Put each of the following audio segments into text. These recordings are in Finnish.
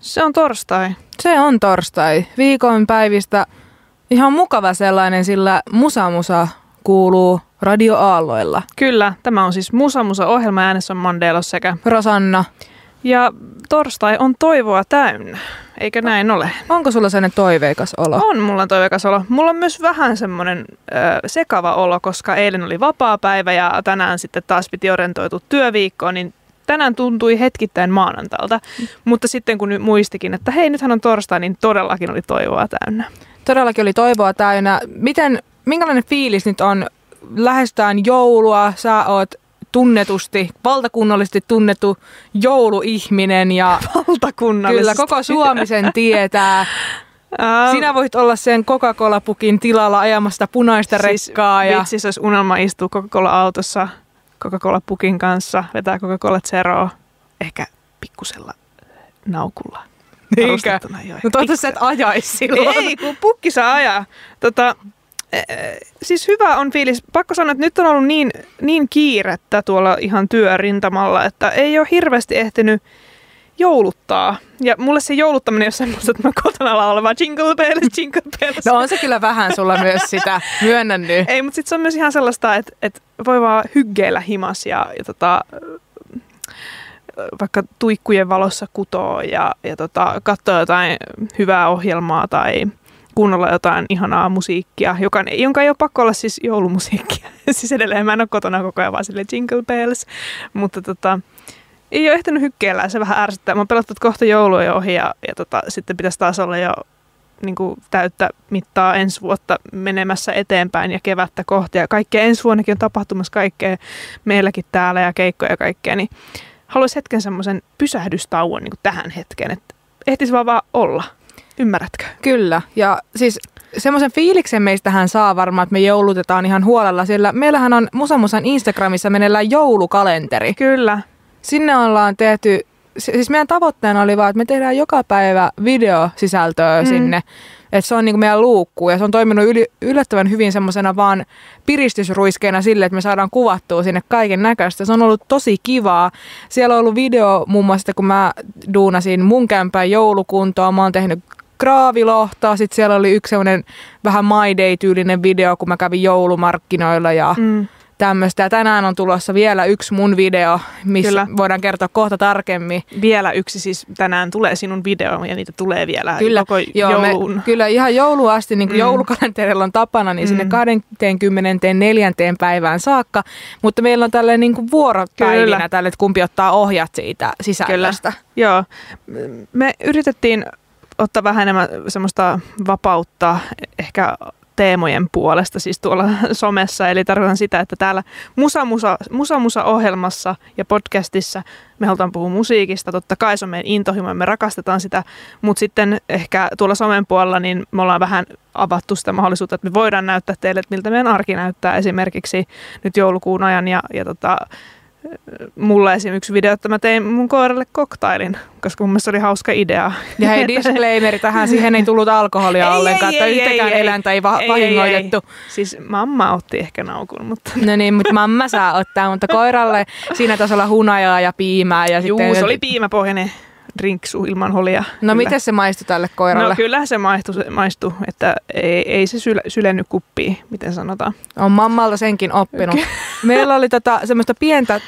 Se on torstai. Se on torstai. Viikon päivistä ihan mukava sellainen, sillä Musa Musa kuuluu radioaalloilla. Kyllä, tämä on siis Musa Musa ohjelma äänessä on Mandelos sekä. Rosanna, Ja torstai on toivoa täynnä, eikö näin ole? onko sulla sellainen toiveikas olo? On mulla toiveikas olo. Mulla on myös vähän semmoinen ö, sekava olo, koska eilen oli vapaa päivä ja tänään sitten taas piti orientoitua työviikkoon, niin tänään tuntui hetkittäin maanantalta. Mutta sitten kun muistikin, että hei, nythän on torstai, niin todellakin oli toivoa täynnä. Todellakin oli toivoa täynnä. Miten, minkälainen fiilis nyt on? Lähestytään joulua, sä oot tunnetusti, valtakunnallisesti tunnettu jouluihminen ja Valtakunnallisesti. kyllä koko Suomi sen tietää. Ää, Sinä voit olla sen Coca-Cola-pukin tilalla ajamasta punaista rekkaa. Siis, ja... vitsi, se olisi unelma istua Coca-Cola-autossa Coca-Cola-pukin kanssa, vetää Coca-Cola Zeroa, ehkä pikkusella naukulla. Niinkö? No toivottavasti sä et ajaisi silloin. Ei, kun pukki saa ajaa. Tota, eh, siis hyvä on fiilis. Pakko sanoa, että nyt on ollut niin, niin kiirettä tuolla ihan työrintamalla, että ei ole hirveästi ehtinyt jouluttaa. Ja mulle se jouluttaminen ei ole semmoista, että mä kotona laulan vaan jingle bells, jingle bells. No on se kyllä vähän sulla myös sitä, myönnän nyt. Ei, mutta sitten se on myös ihan sellaista, että, että voi vaan hyggeillä himas ja, ja tota, vaikka tuikkujen valossa kutoo ja, ja tota, katsoa jotain hyvää ohjelmaa tai kuunnella jotain ihanaa musiikkia, joka, jonka ei ole pakko olla siis joulumusiikkia. siis edelleen mä en ole kotona koko ajan vaan sille jingle bells, mutta tota, ei ole ehtinyt hykkeellä ja se vähän ärsyttää. Mä pelottu, että kohta joulu jo ohi ja, ja tota, sitten pitäisi taas olla jo niin kuin täyttä mittaa ensi vuotta menemässä eteenpäin ja kevättä kohti. Ja kaikkea ensi vuonnakin on tapahtumassa kaikkea meilläkin täällä ja keikkoja ja kaikkea. Niin haluaisin hetken semmoisen pysähdystauon niin kuin tähän hetkeen, että ehtisi vaan, vaan olla. Ymmärrätkö? Kyllä, ja siis semmoisen fiiliksen meistähän saa varmaan, että me joulutetaan ihan huolella, sillä meillähän on Musa Musan Instagramissa meneillään joulukalenteri. Kyllä. Sinne ollaan tehty, siis meidän tavoitteena oli vaan, että me tehdään joka päivä videosisältöä Mm. sinne. Että se on niinku meidän luukku ja se on toiminut yli, yllättävän hyvin semmoisena vaan piristysruiskeena sille, että me saadaan kuvattua sinne kaiken näköistä. Se on ollut tosi kivaa. Siellä on ollut video muun muassa, kun mä duunasin mun kämpään joulukuntoa. Mä oon tehnyt kraavilohtaa. Sitten siellä oli yksi semmoinen vähän My Day-tyylinen video, kun mä kävin joulumarkkinoilla ja Mm. Tämmöistä. Ja tänään on tulossa vielä yksi mun video, missä Kyllä. voidaan kertoa kohta tarkemmin. Vielä yksi siis tänään tulee sinun video ja niitä tulee vielä Kyllä, koko joo, me, joulun. kyllä ihan jouluun asti, niin kuin Mm. joulukalenterilla on tapana, niin sinne Mm. 24. päivään saakka. Mutta meillä on tällainen niin kuin vuoropäivinä Kyllä. tälle, että kumpi ottaa ohjat siitä sisällöstä. Joo. Me yritettiin ottaa vähän enemmän semmoista vapautta ehkä teemojen puolesta siis tuolla somessa. Eli tarkoitan sitä, että täällä Musa Musa, Musa, Musa ohjelmassa ja podcastissa me halutaan puhua musiikista. Totta kai se on meidän intohimo me rakastetaan sitä. Mutta sitten ehkä tuolla somen puolella niin me ollaan vähän avattu sitä mahdollisuutta, että me voidaan näyttää teille, että miltä meidän arki näyttää esimerkiksi nyt joulukuun ajan. Ja, ja tota, mulla esimerkiksi yksi video, että mä tein mun koiralle koktailin, koska mun mielestä oli hauska idea. Ja hei, disclaimeri tähän, siihen ei tullut alkoholia Ei, ollenkaan, ei, että ei, yhtäkään ei, eläintä ei, va- ei, vahingoitettu. Ei, ei. Siis mamma otti ehkä naukun, mutta No niin, mutta mamma saa ottaa, mutta koiralle siinä taisi olla hunajaa ja piimää. Ja juu, sitten, se oli piimäpohjainen drinksu ilman holia. No Kyllä. miten se maistui tälle koiralle? No kyllä se maistui, se maistui että ei, ei se syl, sylennyt kuppiin, miten sanotaan. On mammalta senkin oppinut. Meillä oli tota, semmoista pientä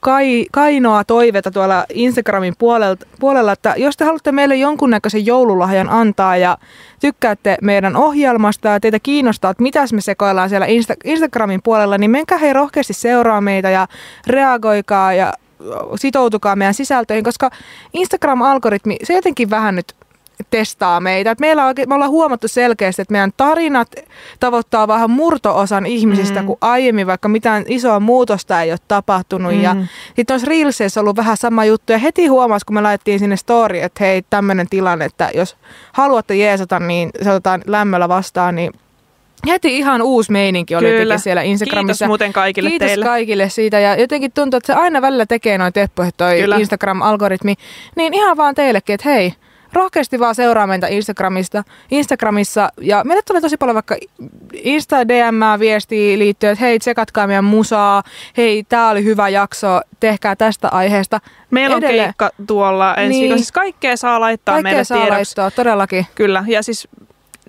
kai, kainoa toivetta tuolla Instagramin puolelta, puolella, että jos te haluatte meille jonkunnäköisen joululahjan antaa ja tykkäätte meidän ohjelmasta ja teitä kiinnostaa, että mitäs me sekoillaan siellä Insta, Instagramin puolella, niin menkää hei rohkeasti seuraa meitä ja reagoikaa ja sitoutukaa meidän sisältöihin, koska Instagram-algoritmi, se jotenkin vähän nyt testaa meitä. Et meillä on me ollaan huomattu selkeästi, että meidän tarinat tavoittaa vähän murto-osan ihmisistä Mm. kuin aiemmin, vaikka mitään isoa muutosta ei ole tapahtunut. Mm. Ja sitten olisi Reelseissä ollut vähän sama juttu. Ja heti huomasi, kun me laitettiin sinne story, että hei, tämmöinen tilanne, että jos haluatte jeesata, niin se otetaan lämmöllä vastaan, niin heti ihan uusi meininki oli Kyllä. jotenkin siellä Instagramissa. Kiitos muuten kaikille Kiitos teille. kaikille siitä ja jotenkin tuntuu, että se aina välillä tekee noin teppoja toi Kyllä. Instagram-algoritmi. Niin ihan vaan teillekin, että hei, rohkeasti vaan seuraa meitä Instagramista, Instagramissa. Ja meille tulee tosi paljon vaikka Insta DM viestiä liittyen, että hei, tsekatkaa meidän musaa. Hei, tää oli hyvä jakso, tehkää tästä aiheesta. Meillä on Edelleen- keikka tuolla ensi Niin. Siis kaikkea saa laittaa Kaikkea meille saa tiedoksi. laittaa, todellakin. Kyllä, ja siis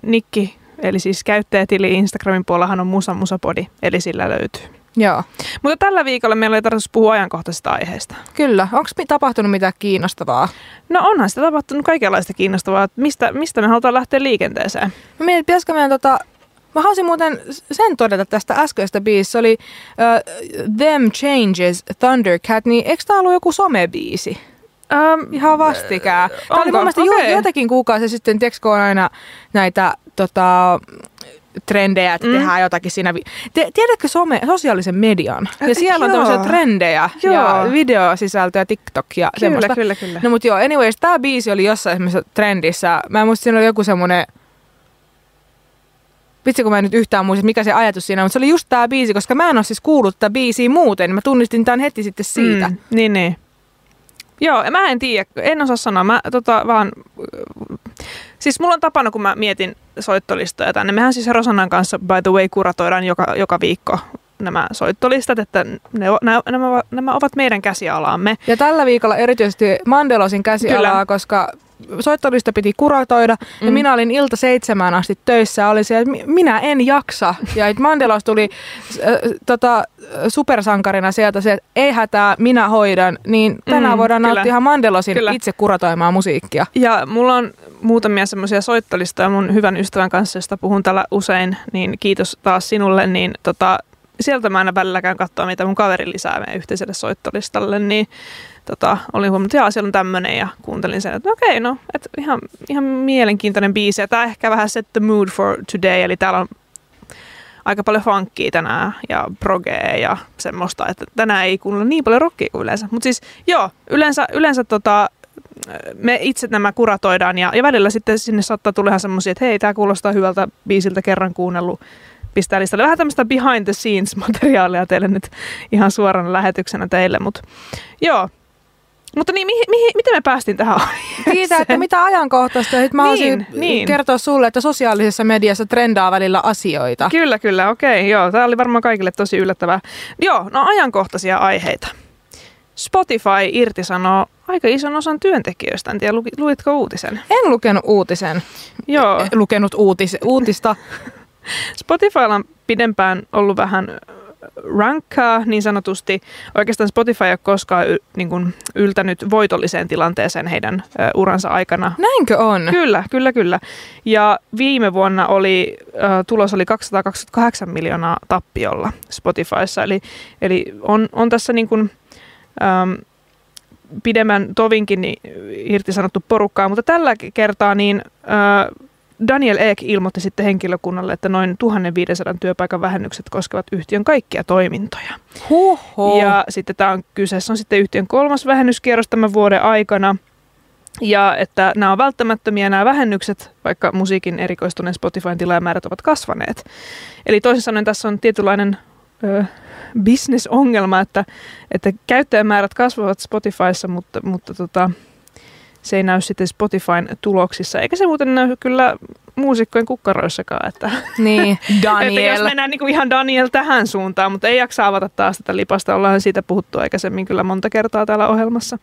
Nikki, eli siis käyttäjätili Instagramin puolellahan on Musa Musapodi, eli sillä löytyy. Joo, Mutta tällä viikolla meillä oli tarkoitus puhua ajankohtaisesta aiheesta. kyllä. Onko tapahtunut mitään kiinnostavaa? No onhan sitä tapahtunut kaikenlaista kiinnostavaa, mistä, mistä me halutaan lähteä liikenteeseen. Mä mietin, pitäisikö meidän tota... Mä haluaisin muuten sen todeta tästä äskeisestä biisistä. Se oli uh, Them Changes Thundercat, niin eikö tää ollut joku somebiisi? Ähm, Ihan vastikään. Tämä oli mun mielestä okay. jotakin kuukausi sitten, tiedätkö, kun on aina näitä tota, trendejä, että Mm. tehdään jotakin siinä. vi- Te, tiedätkö some, sosiaalisen median? Ja siellä on tämmöisiä trendejä Joo. ja videosisältöä, TikTok ja kyllä, semmoista. kyllä, kyllä. No mut joo, anyways, tää biisi oli jossain semmoisessa trendissä. Mä en muista, siinä oli joku semmonen... Vitsi, kun mä en nyt yhtään muista, mikä se ajatus siinä on, mutta se oli just tää biisi, koska mä en ole siis kuullut tätä biisiä muuten. Mä tunnistin tämän heti sitten siitä. Mm, niin, niin. Joo, mä en tiedä, en osaa sanoa. Mä tota vaan, siis mulla on tapana, kun mä mietin soittolistoja tänne. Mehän siis Rosannan kanssa, by the way, kuratoidaan joka, joka viikko nämä soittolistat, että ne, nämä, nämä, nämä ovat meidän käsialaamme. Ja tällä viikolla erityisesti Mandelosin käsialaa, Kyllä. koska soittolista piti kuratoida mm. ja minä olin ilta seitsemään asti töissä. Oli se, että mi- minä en jaksa. Ja Mandelos tuli äh, tota, supersankarina sieltä se, että ei hätää, minä hoidan. Niin tänään Mm, voidaan kyllä. nauttia ihan Mandelosin Kyllä. itse kuratoimaa musiikkia. Ja mulla on muutamia semmoisia soittolistoja mun hyvän ystävän kanssa, josta puhun täällä usein, niin kiitos taas sinulle, niin tota, sieltä mä aina välillä käyn katsoa, mitä mun kaveri lisää meidän yhteiselle soittolistalle, niin tota, olin huomannut, että siellä on tämmöinen ja kuuntelin sen, että okei, no, että ihan, ihan mielenkiintoinen biisi. Tää ehkä vähän set the mood for today, eli täällä on aika paljon funkia tänään ja progea ja semmoista, että tänään ei kuunnella niin paljon rockia kuin yleensä. Mutta siis joo, yleensä, yleensä tota, me itse nämä kuratoidaan ja, ja välillä sitten sinne saattaa tulla ihan semmoisia, että hei, tämä kuulostaa hyvältä biisiltä kerran kuunnellut pistää listalle. Vähän tämmöistä behind the scenes materiaalia teille nyt ihan suorana lähetyksenä teille, mutta joo. Mutta niin, mihin, mihin, miten me päästiin tähän Siitä, että mitä ajankohtaista. Sitten mä Niin, niin. kertoa sulle, että sosiaalisessa mediassa trendaa välillä asioita. Kyllä, kyllä, okei, joo. Tämä oli varmaan kaikille tosi yllättävää. Joo, no ajankohtaisia aiheita. Spotify irtisanoo aika ison osan työntekijöistä. En tiedä, luitko uutisen? En lukenut uutisen. Joo. Lukenut uutis, uutista. Spotifylla on pidempään ollut vähän rankkaa niin sanotusti. Oikeastaan Spotify ei ole koskaan y- niin kuin yltänyt voitolliseen tilanteeseen heidän ö, uransa aikana. Näinkö on? Kyllä, kyllä, kyllä. Ja viime vuonna oli, äh, tulos oli 228 miljoonaa tappiolla Spotifyssa. Eli, eli on, on tässä niin kuin, ähm, pidemmän tovinkin niin irtisanottu porukkaa, mutta tällä kertaa niin äh, Daniel Ek ilmoitti sitten henkilökunnalle, että noin 1500 työpaikan vähennykset koskevat yhtiön kaikkia toimintoja. Huhhuh. Ja sitten tämä on kyseessä on sitten yhtiön kolmas vähennyskierros tämän vuoden aikana. Ja että nämä on välttämättömiä nämä vähennykset, vaikka musiikin erikoistuneen Spotifyn tilaajamäärät ovat kasvaneet. Eli toisin sanoen tässä on tietynlainen ö, bisnesongelma, että, että käyttäjämäärät kasvavat Spotifyssa, mutta, mutta tota, se ei näy sitten Spotifyn tuloksissa. Eikä se muuten näy kyllä muusikkojen kukkaroissakaan. Että, Niin, että jos Daniel. mennään niin kuin ihan Daniel tähän suuntaan, mutta ei jaksa avata taas tätä lipasta. Ollaan siitä puhuttu aikaisemmin kyllä monta kertaa täällä ohjelmassa.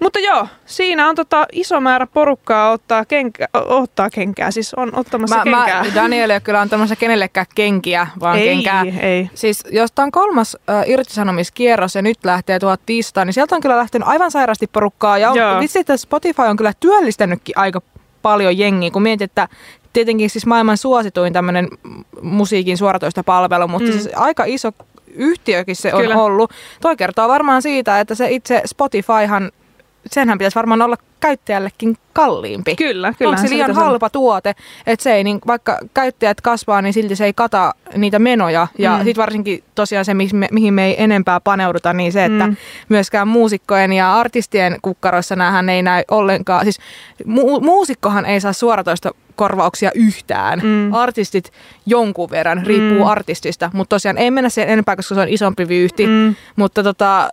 Mutta joo, siinä on tota iso määrä porukkaa ottaa, kenkä, ottaa kenkää, siis on ottamassa Mä, mä, kenkää. Daniel ei ole kyllä antamassa kenellekään kenkiä, vaan ei, kenkää. ei. Siis jos tämä on kolmas äh, irtisanomiskierros ja nyt lähtee 1500, niin sieltä on kyllä lähtenyt aivan sairasti porukkaa. Ja on, vitsi, että Spotify on kyllä työllistänytkin aika paljon jengiä, kun mietit, että tietenkin siis maailman suosituin tämmöinen musiikin suoratoista palvelu, mutta Mm. mm. siis aika iso yhtiökin se on Kyllä. ollut. Toi kertoo varmaan siitä, että se itse Spotifyhan, senhän pitäisi varmaan olla käyttäjällekin kalliimpi. Kyllä, kyllä. Onko se liian halpa tuote, että se ei, niin, vaikka käyttäjät kasvaa, niin silti se ei kata niitä menoja. Ja Mm. sitten varsinkin tosiaan se, mihin me, mihin me ei enempää paneuduta, niin se, että mm. myöskään muusikkojen ja artistien kukkaroissa näähän ei näy ollenkaan. Siis mu- muusikkohan ei saa suoratoista korvauksia yhtään. Mm. Artistit jonkun verran, riippuu Mm. artistista. Mutta tosiaan ei mennä siihen enempää, koska se on isompi vyyhti. Mm. Mutta tota,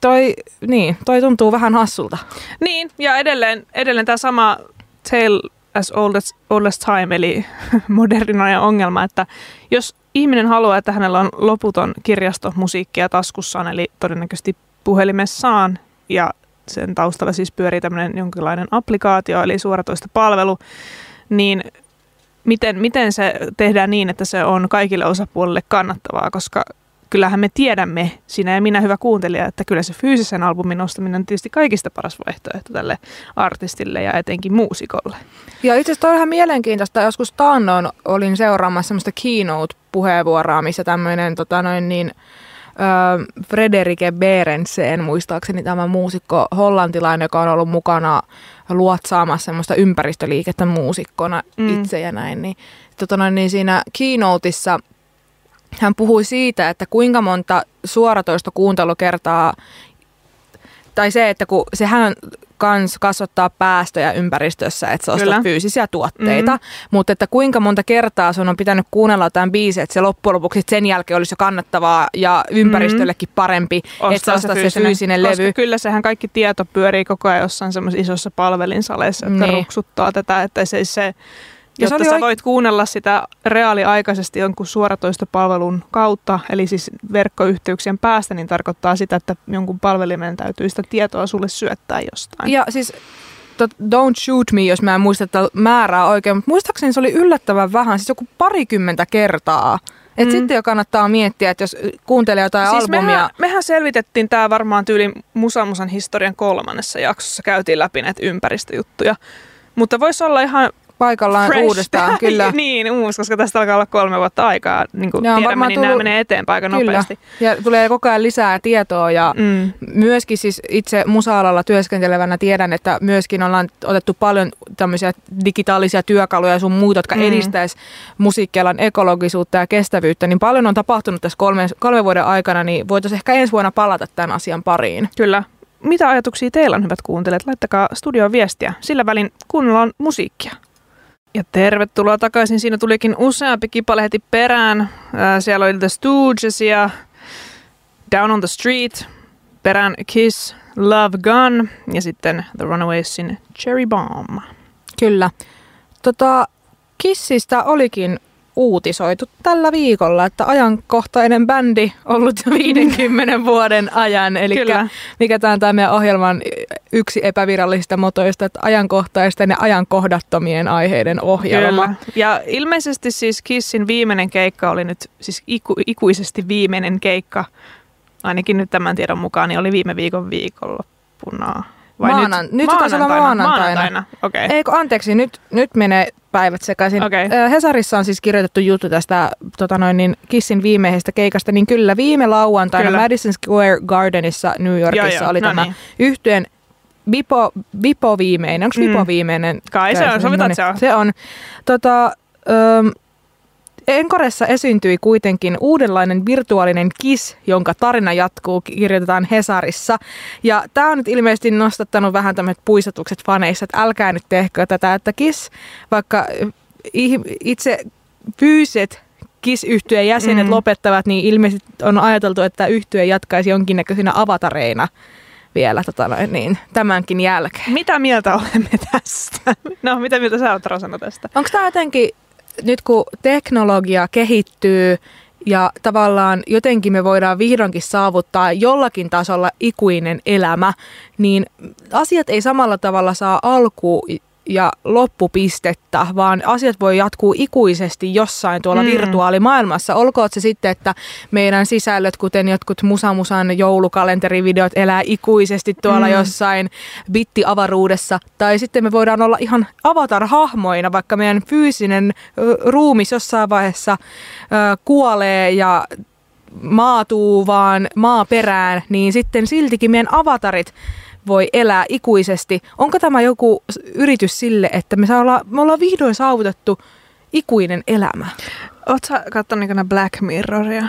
toi, niin, toi tuntuu vähän hassulta. Niin, ja edelleen, edelleen tämä sama Tale as old as, old as time, eli modernin ajan ongelma, että jos ihminen haluaa, että hänellä on loputon kirjasto musiikkia taskussaan, eli todennäköisesti puhelimessaan, ja sen taustalla siis pyörii tämmöinen jonkinlainen applikaatio, eli suoratoista palvelu, niin miten, miten se tehdään niin, että se on kaikille osapuolille kannattavaa, koska kyllähän me tiedämme, sinä ja minä hyvä kuuntelija, että kyllä se fyysisen albumin ostaminen on tietysti kaikista paras vaihtoehto tälle artistille ja etenkin muusikolle. Ja itse asiassa on ihan mielenkiintoista. Joskus taannoin olin seuraamassa semmoista keynote-puheenvuoroa, missä tämmöinen tota noin niin, ö, Frederike Berensen, muistaakseni tämä muusikko hollantilainen, joka on ollut mukana luotsaamassa semmoista ympäristöliikettä muusikkona mm. itse ja näin, niin, tota noin, niin siinä keynoteissa – hän puhui siitä, että kuinka monta suoratoista kuuntelukertaa, tai se, että kun sehän kans kasvattaa päästöjä ympäristössä, että sä ostat Kyllä. fyysisiä tuotteita, mm-hmm. mutta että kuinka monta kertaa sun on pitänyt kuunnella jotain biisiä, että se loppujen lopuksi sen jälkeen olisi jo kannattavaa ja ympäristöllekin mm-hmm. parempi, Ostaa että sä ostat se fyysinen, fyysinen levy. Koska kyllä sehän kaikki tieto pyörii koko ajan jossain semmoisessa isossa palvelinsaleissa, jotka niin. ruksuttaa tätä, että se, se ja jotta sä voit kuunnella sitä reaaliaikaisesti jonkun suoratoistopalvelun kautta, eli siis verkkoyhteyksien päästä, niin tarkoittaa sitä, että jonkun palvelimen täytyy sitä tietoa sulle syöttää jostain. Ja siis don't shoot me, jos mä en muista tätä määrää oikein, mutta muistaakseni se oli yllättävän vähän, siis joku parikymmentä kertaa. Et mm. sitten jo kannattaa miettiä, että jos kuuntelee jotain siis albumia... Mehän, mehän selvitettiin tämä varmaan tyyli Musamusan historian kolmannessa jaksossa, käytiin läpi näitä ympäristöjuttuja. Mutta voisi olla ihan paikallaan Fresh. uudestaan, kyllä. niin, uusi, koska tästä alkaa olla kolme vuotta aikaa. Niin kuin Joo, tiedämme, niin tullut, nämä menee eteenpäin aika kyllä. nopeasti. Ja tulee koko ajan lisää tietoa ja mm. myöskin siis itse musa-alalla työskentelevänä tiedän, että myöskin ollaan otettu paljon tämmöisiä digitaalisia työkaluja ja sun muita, jotka mm. edistäisi musiikkialan ekologisuutta ja kestävyyttä, niin paljon on tapahtunut tässä kolme, kolme vuoden aikana, niin voitaisiin ehkä ensi vuonna palata tämän asian pariin. Kyllä. Mitä ajatuksia teillä on, hyvät kuuntelijat? Laittakaa studioon viestiä. Sillä välin kuunnellaan musiikkia. Ja tervetuloa takaisin. Siinä tulikin useampi kipale heti perään. Siellä oli The Stooges ja Down on the Street, perään Kiss, Love Gun ja sitten The Runawaysin Cherry Bomb. Kyllä. Tota, Kissistä olikin uutisoitu tällä viikolla, että ajankohtainen bändi ollut jo 50 vuoden ajan. Eli Kyllä. mikä tämä on tämä meidän ohjelman yksi epävirallisista motoista, että ajankohtaisten ja ajankohdattomien aiheiden ohjelma. Kyllä. Ja ilmeisesti siis Kissin viimeinen keikka oli nyt, siis iku, ikuisesti viimeinen keikka, ainakin nyt tämän tiedon mukaan, niin oli viime viikon viikonloppuna. Vai Maanan, nyt, nyt maanantaina. maanantaina. maanantaina. Okay. Eikö, anteeksi, nyt, nyt menee päivät sekaisin. Okay. Hesarissa on siis kirjoitettu juttu tästä tota noin, niin Kissin viimeisestä keikasta, niin kyllä viime lauantaina kyllä. Madison Square Gardenissa New Yorkissa joo, joo. oli no tämä niin. yhtyeen Vipo, Vipo viimeinen. Onko Vipo mm. viimeinen? Kai se on, sovitaan, että se on. Se on. Tota, öm, Enkoressa esiintyi kuitenkin uudenlainen virtuaalinen KIS, jonka tarina jatkuu, kirjoitetaan Hesarissa. Ja tämä on nyt ilmeisesti nostattanut vähän tämmöiset puisatukset faneissa, että älkää nyt tehkö tätä, että KIS, vaikka itse fyysiset kis yhtyeen jäsenet mm. lopettavat, niin ilmeisesti on ajateltu, että yhtye jatkaisi jonkinnäköisinä avatareina vielä tota noin, niin, tämänkin jälkeen. Mitä mieltä olemme tästä? No, mitä mieltä sä oot Rosana tästä? Onko tämä jotenkin nyt kun teknologia kehittyy ja tavallaan jotenkin me voidaan vihdoinkin saavuttaa jollakin tasolla ikuinen elämä, niin asiat ei samalla tavalla saa alku ja loppupistettä, vaan asiat voi jatkuu ikuisesti jossain tuolla mm. virtuaalimaailmassa. Olkoon se sitten, että meidän sisällöt, kuten jotkut Musamusan joulukalenterivideot, elää ikuisesti tuolla mm. jossain bittiavaruudessa. Tai sitten me voidaan olla ihan avatar-hahmoina, vaikka meidän fyysinen ruumis jossain vaiheessa ö, kuolee ja maatuu vaan maaperään, niin sitten siltikin meidän avatarit voi elää ikuisesti. Onko tämä joku yritys sille, että me, saa olla, me ollaan vihdoin saavutettu ikuinen elämä? Oletko katsonut Black Mirroria?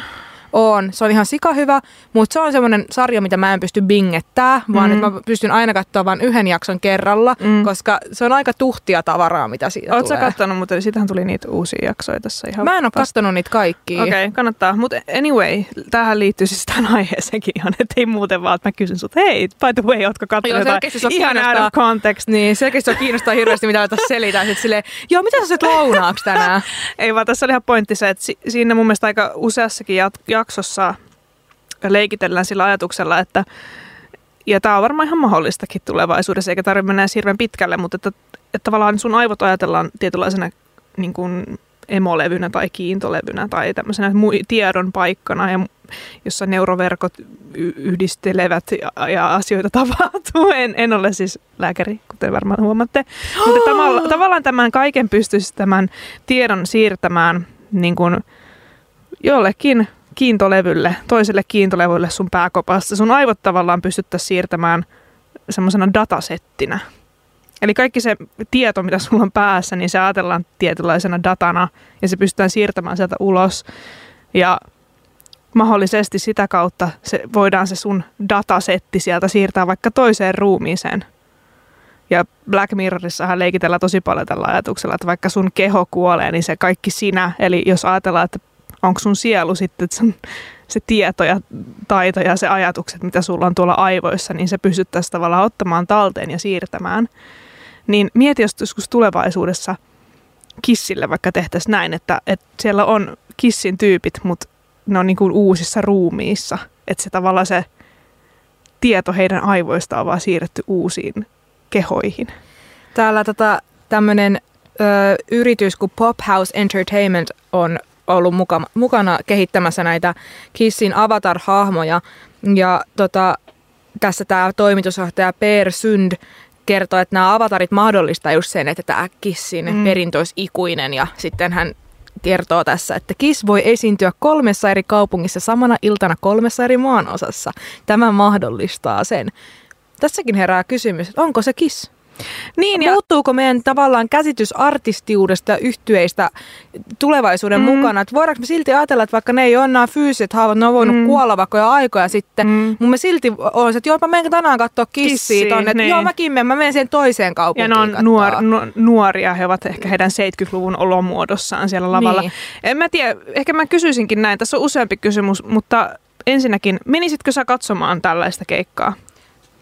On. Se on ihan sika hyvä, mutta se on semmoinen sarja, mitä mä en pysty bingettää, vaan Mm. että mä pystyn aina katsoa vain yhden jakson kerralla, Mm. koska se on aika tuhtia tavaraa, mitä siitä Oletko sä tulee. kattonut, mutta siitähän tuli niitä uusia jaksoja tässä ihan Mä en ole kattonut niitä kaikkia. Okei, okay, kannattaa. Mutta anyway, tähän liittyy siis tähän aiheeseenkin ihan, että ei muuten vaan, että mä kysyn sut, hei, by the way, ootko jotain sua ihan out of context? Niin, selkeästi se kiinnostaa hirveästi, mitä mä tässä selitän. Sitten silleen, joo, mitä sä syöt lounaaksi tänään? Ei vaan, tässä oli ihan pointti se, että si- siinä mun mielestä aika useassakin jat- jaksossa leikitellään sillä ajatuksella, että ja tämä on varmaan ihan mahdollistakin tulevaisuudessa, eikä tarvitse mennä hirveän pitkälle, mutta että, että tavallaan sun aivot ajatellaan tietynlaisena niin kuin emolevynä tai kiintolevynä tai tämmöisenä tiedon paikkana, ja jossa neuroverkot yhdistelevät ja, ja asioita tapahtuu. En, en ole siis lääkäri, kuten varmaan huomaatte. Mutta tavalla, tavallaan tämän kaiken pystyisi tämän tiedon siirtämään niin kuin jollekin kiintolevylle, toiselle kiintolevylle sun pääkopassa. Sun aivot tavallaan pystyttäisiin siirtämään semmoisena datasettinä. Eli kaikki se tieto, mitä sulla on päässä, niin se ajatellaan tietynlaisena datana ja se pystytään siirtämään sieltä ulos. Ja mahdollisesti sitä kautta se, voidaan se sun datasetti sieltä siirtää vaikka toiseen ruumiiseen. Ja Black Mirrorissahan leikitellään tosi paljon tällä ajatuksella, että vaikka sun keho kuolee, niin se kaikki sinä, eli jos ajatellaan, että onko sun sielu sitten sun, se tieto ja taito ja se ajatukset, mitä sulla on tuolla aivoissa, niin se pystyttäisiin tavallaan ottamaan talteen ja siirtämään. Niin mieti, jos joskus tulevaisuudessa kissille vaikka tehtäisiin näin, että, että siellä on kissin tyypit, mutta ne on niin kuin uusissa ruumiissa. Että se tavallaan se tieto heidän aivoista on vaan siirretty uusiin kehoihin. Täällä tota, tämmöinen yritys kuin Pop House Entertainment on ollut muka, mukana kehittämässä näitä Kissin avatar-hahmoja. Ja tota, tässä tämä toimitusjohtaja Per Sund kertoo, että nämä avatarit mahdollistaa just sen, että tämä Kissin mm. perintö olisi ikuinen. Ja sitten hän kertoo tässä, että Kiss voi esiintyä kolmessa eri kaupungissa samana iltana kolmessa eri maanosassa. Tämä mahdollistaa sen. Tässäkin herää kysymys, että onko se Kiss? Niin, Ja Muuttuuko meidän tavallaan käsitys artistiudesta ja yhtyeistä tulevaisuuden Mm. mukana? Että voidaanko me silti ajatella, että vaikka ne ei ole nämä fyysiset haavat, ne on voinut Mm. kuolla vaikka jo aikoja sitten, Mm. mutta me silti on se, että joo, mä menen tänään katsoa kissiä tonne, että niin. joo, mäkin menen, mä menen siihen toiseen Ja kaupunkiin ne on nuor, nu, nuoria, he ovat ehkä heidän 70-luvun olomuodossaan siellä lavalla. Niin. En mä tiedä, ehkä mä kysyisinkin näin, tässä on useampi kysymys, mutta ensinnäkin, menisitkö sä katsomaan tällaista keikkaa?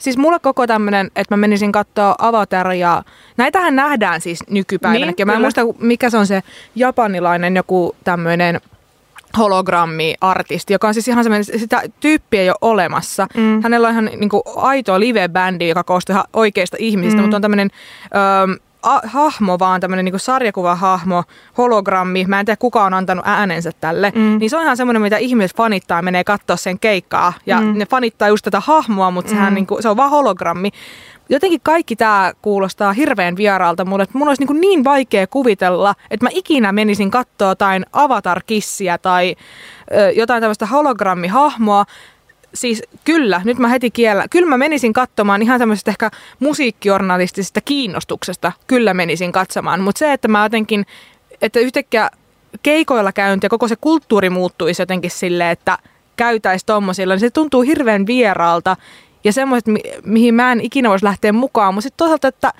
Siis mulle koko tämmönen, että mä menisin katsoa Avataria. Näitähän nähdään siis nykypäivänäkin. Niin, Mä en kyllä. muista, mikä se on se japanilainen joku tämmöinen hologrammi-artisti, joka on siis ihan semmoinen, sitä tyyppiä ei ole olemassa. Mm. Hänellä on ihan niin kuin aito live-bändi, joka koostuu ihan oikeista ihmisistä, Mm. mutta on tämmöinen öö, a, hahmo vaan, tämmöinen niin sarjakuvahahmo, hologrammi. Mä en tiedä, kuka on antanut äänensä tälle. Mm. Niin se on ihan semmoinen, mitä ihmiset fanittaa ja menee katsoa sen keikkaa. Ja Mm. ne fanittaa just tätä hahmoa, mutta sehän Mm. niin kuin, se on vaan hologrammi. Jotenkin kaikki tämä kuulostaa hirveän vieraalta mulle, että mun olisi niin, niin vaikea kuvitella, että mä ikinä menisin katsoa jotain avatar-kissiä tai ö, jotain tämmöistä hologrammihahmoa. Siis kyllä, nyt mä heti kiellä. Kyllä mä menisin katsomaan ihan tämmöisestä ehkä musiikkijournalistisesta kiinnostuksesta. Kyllä menisin katsomaan. Mutta se, että mä jotenkin, että yhtäkkiä keikoilla käynti ja koko se kulttuuri muuttuisi jotenkin silleen, että käytäisi tommosilla, niin se tuntuu hirveän vieraalta. Ja semmoiset, mi- mihin mä en ikinä voisi lähteä mukaan. Mutta sitten toisaalta, että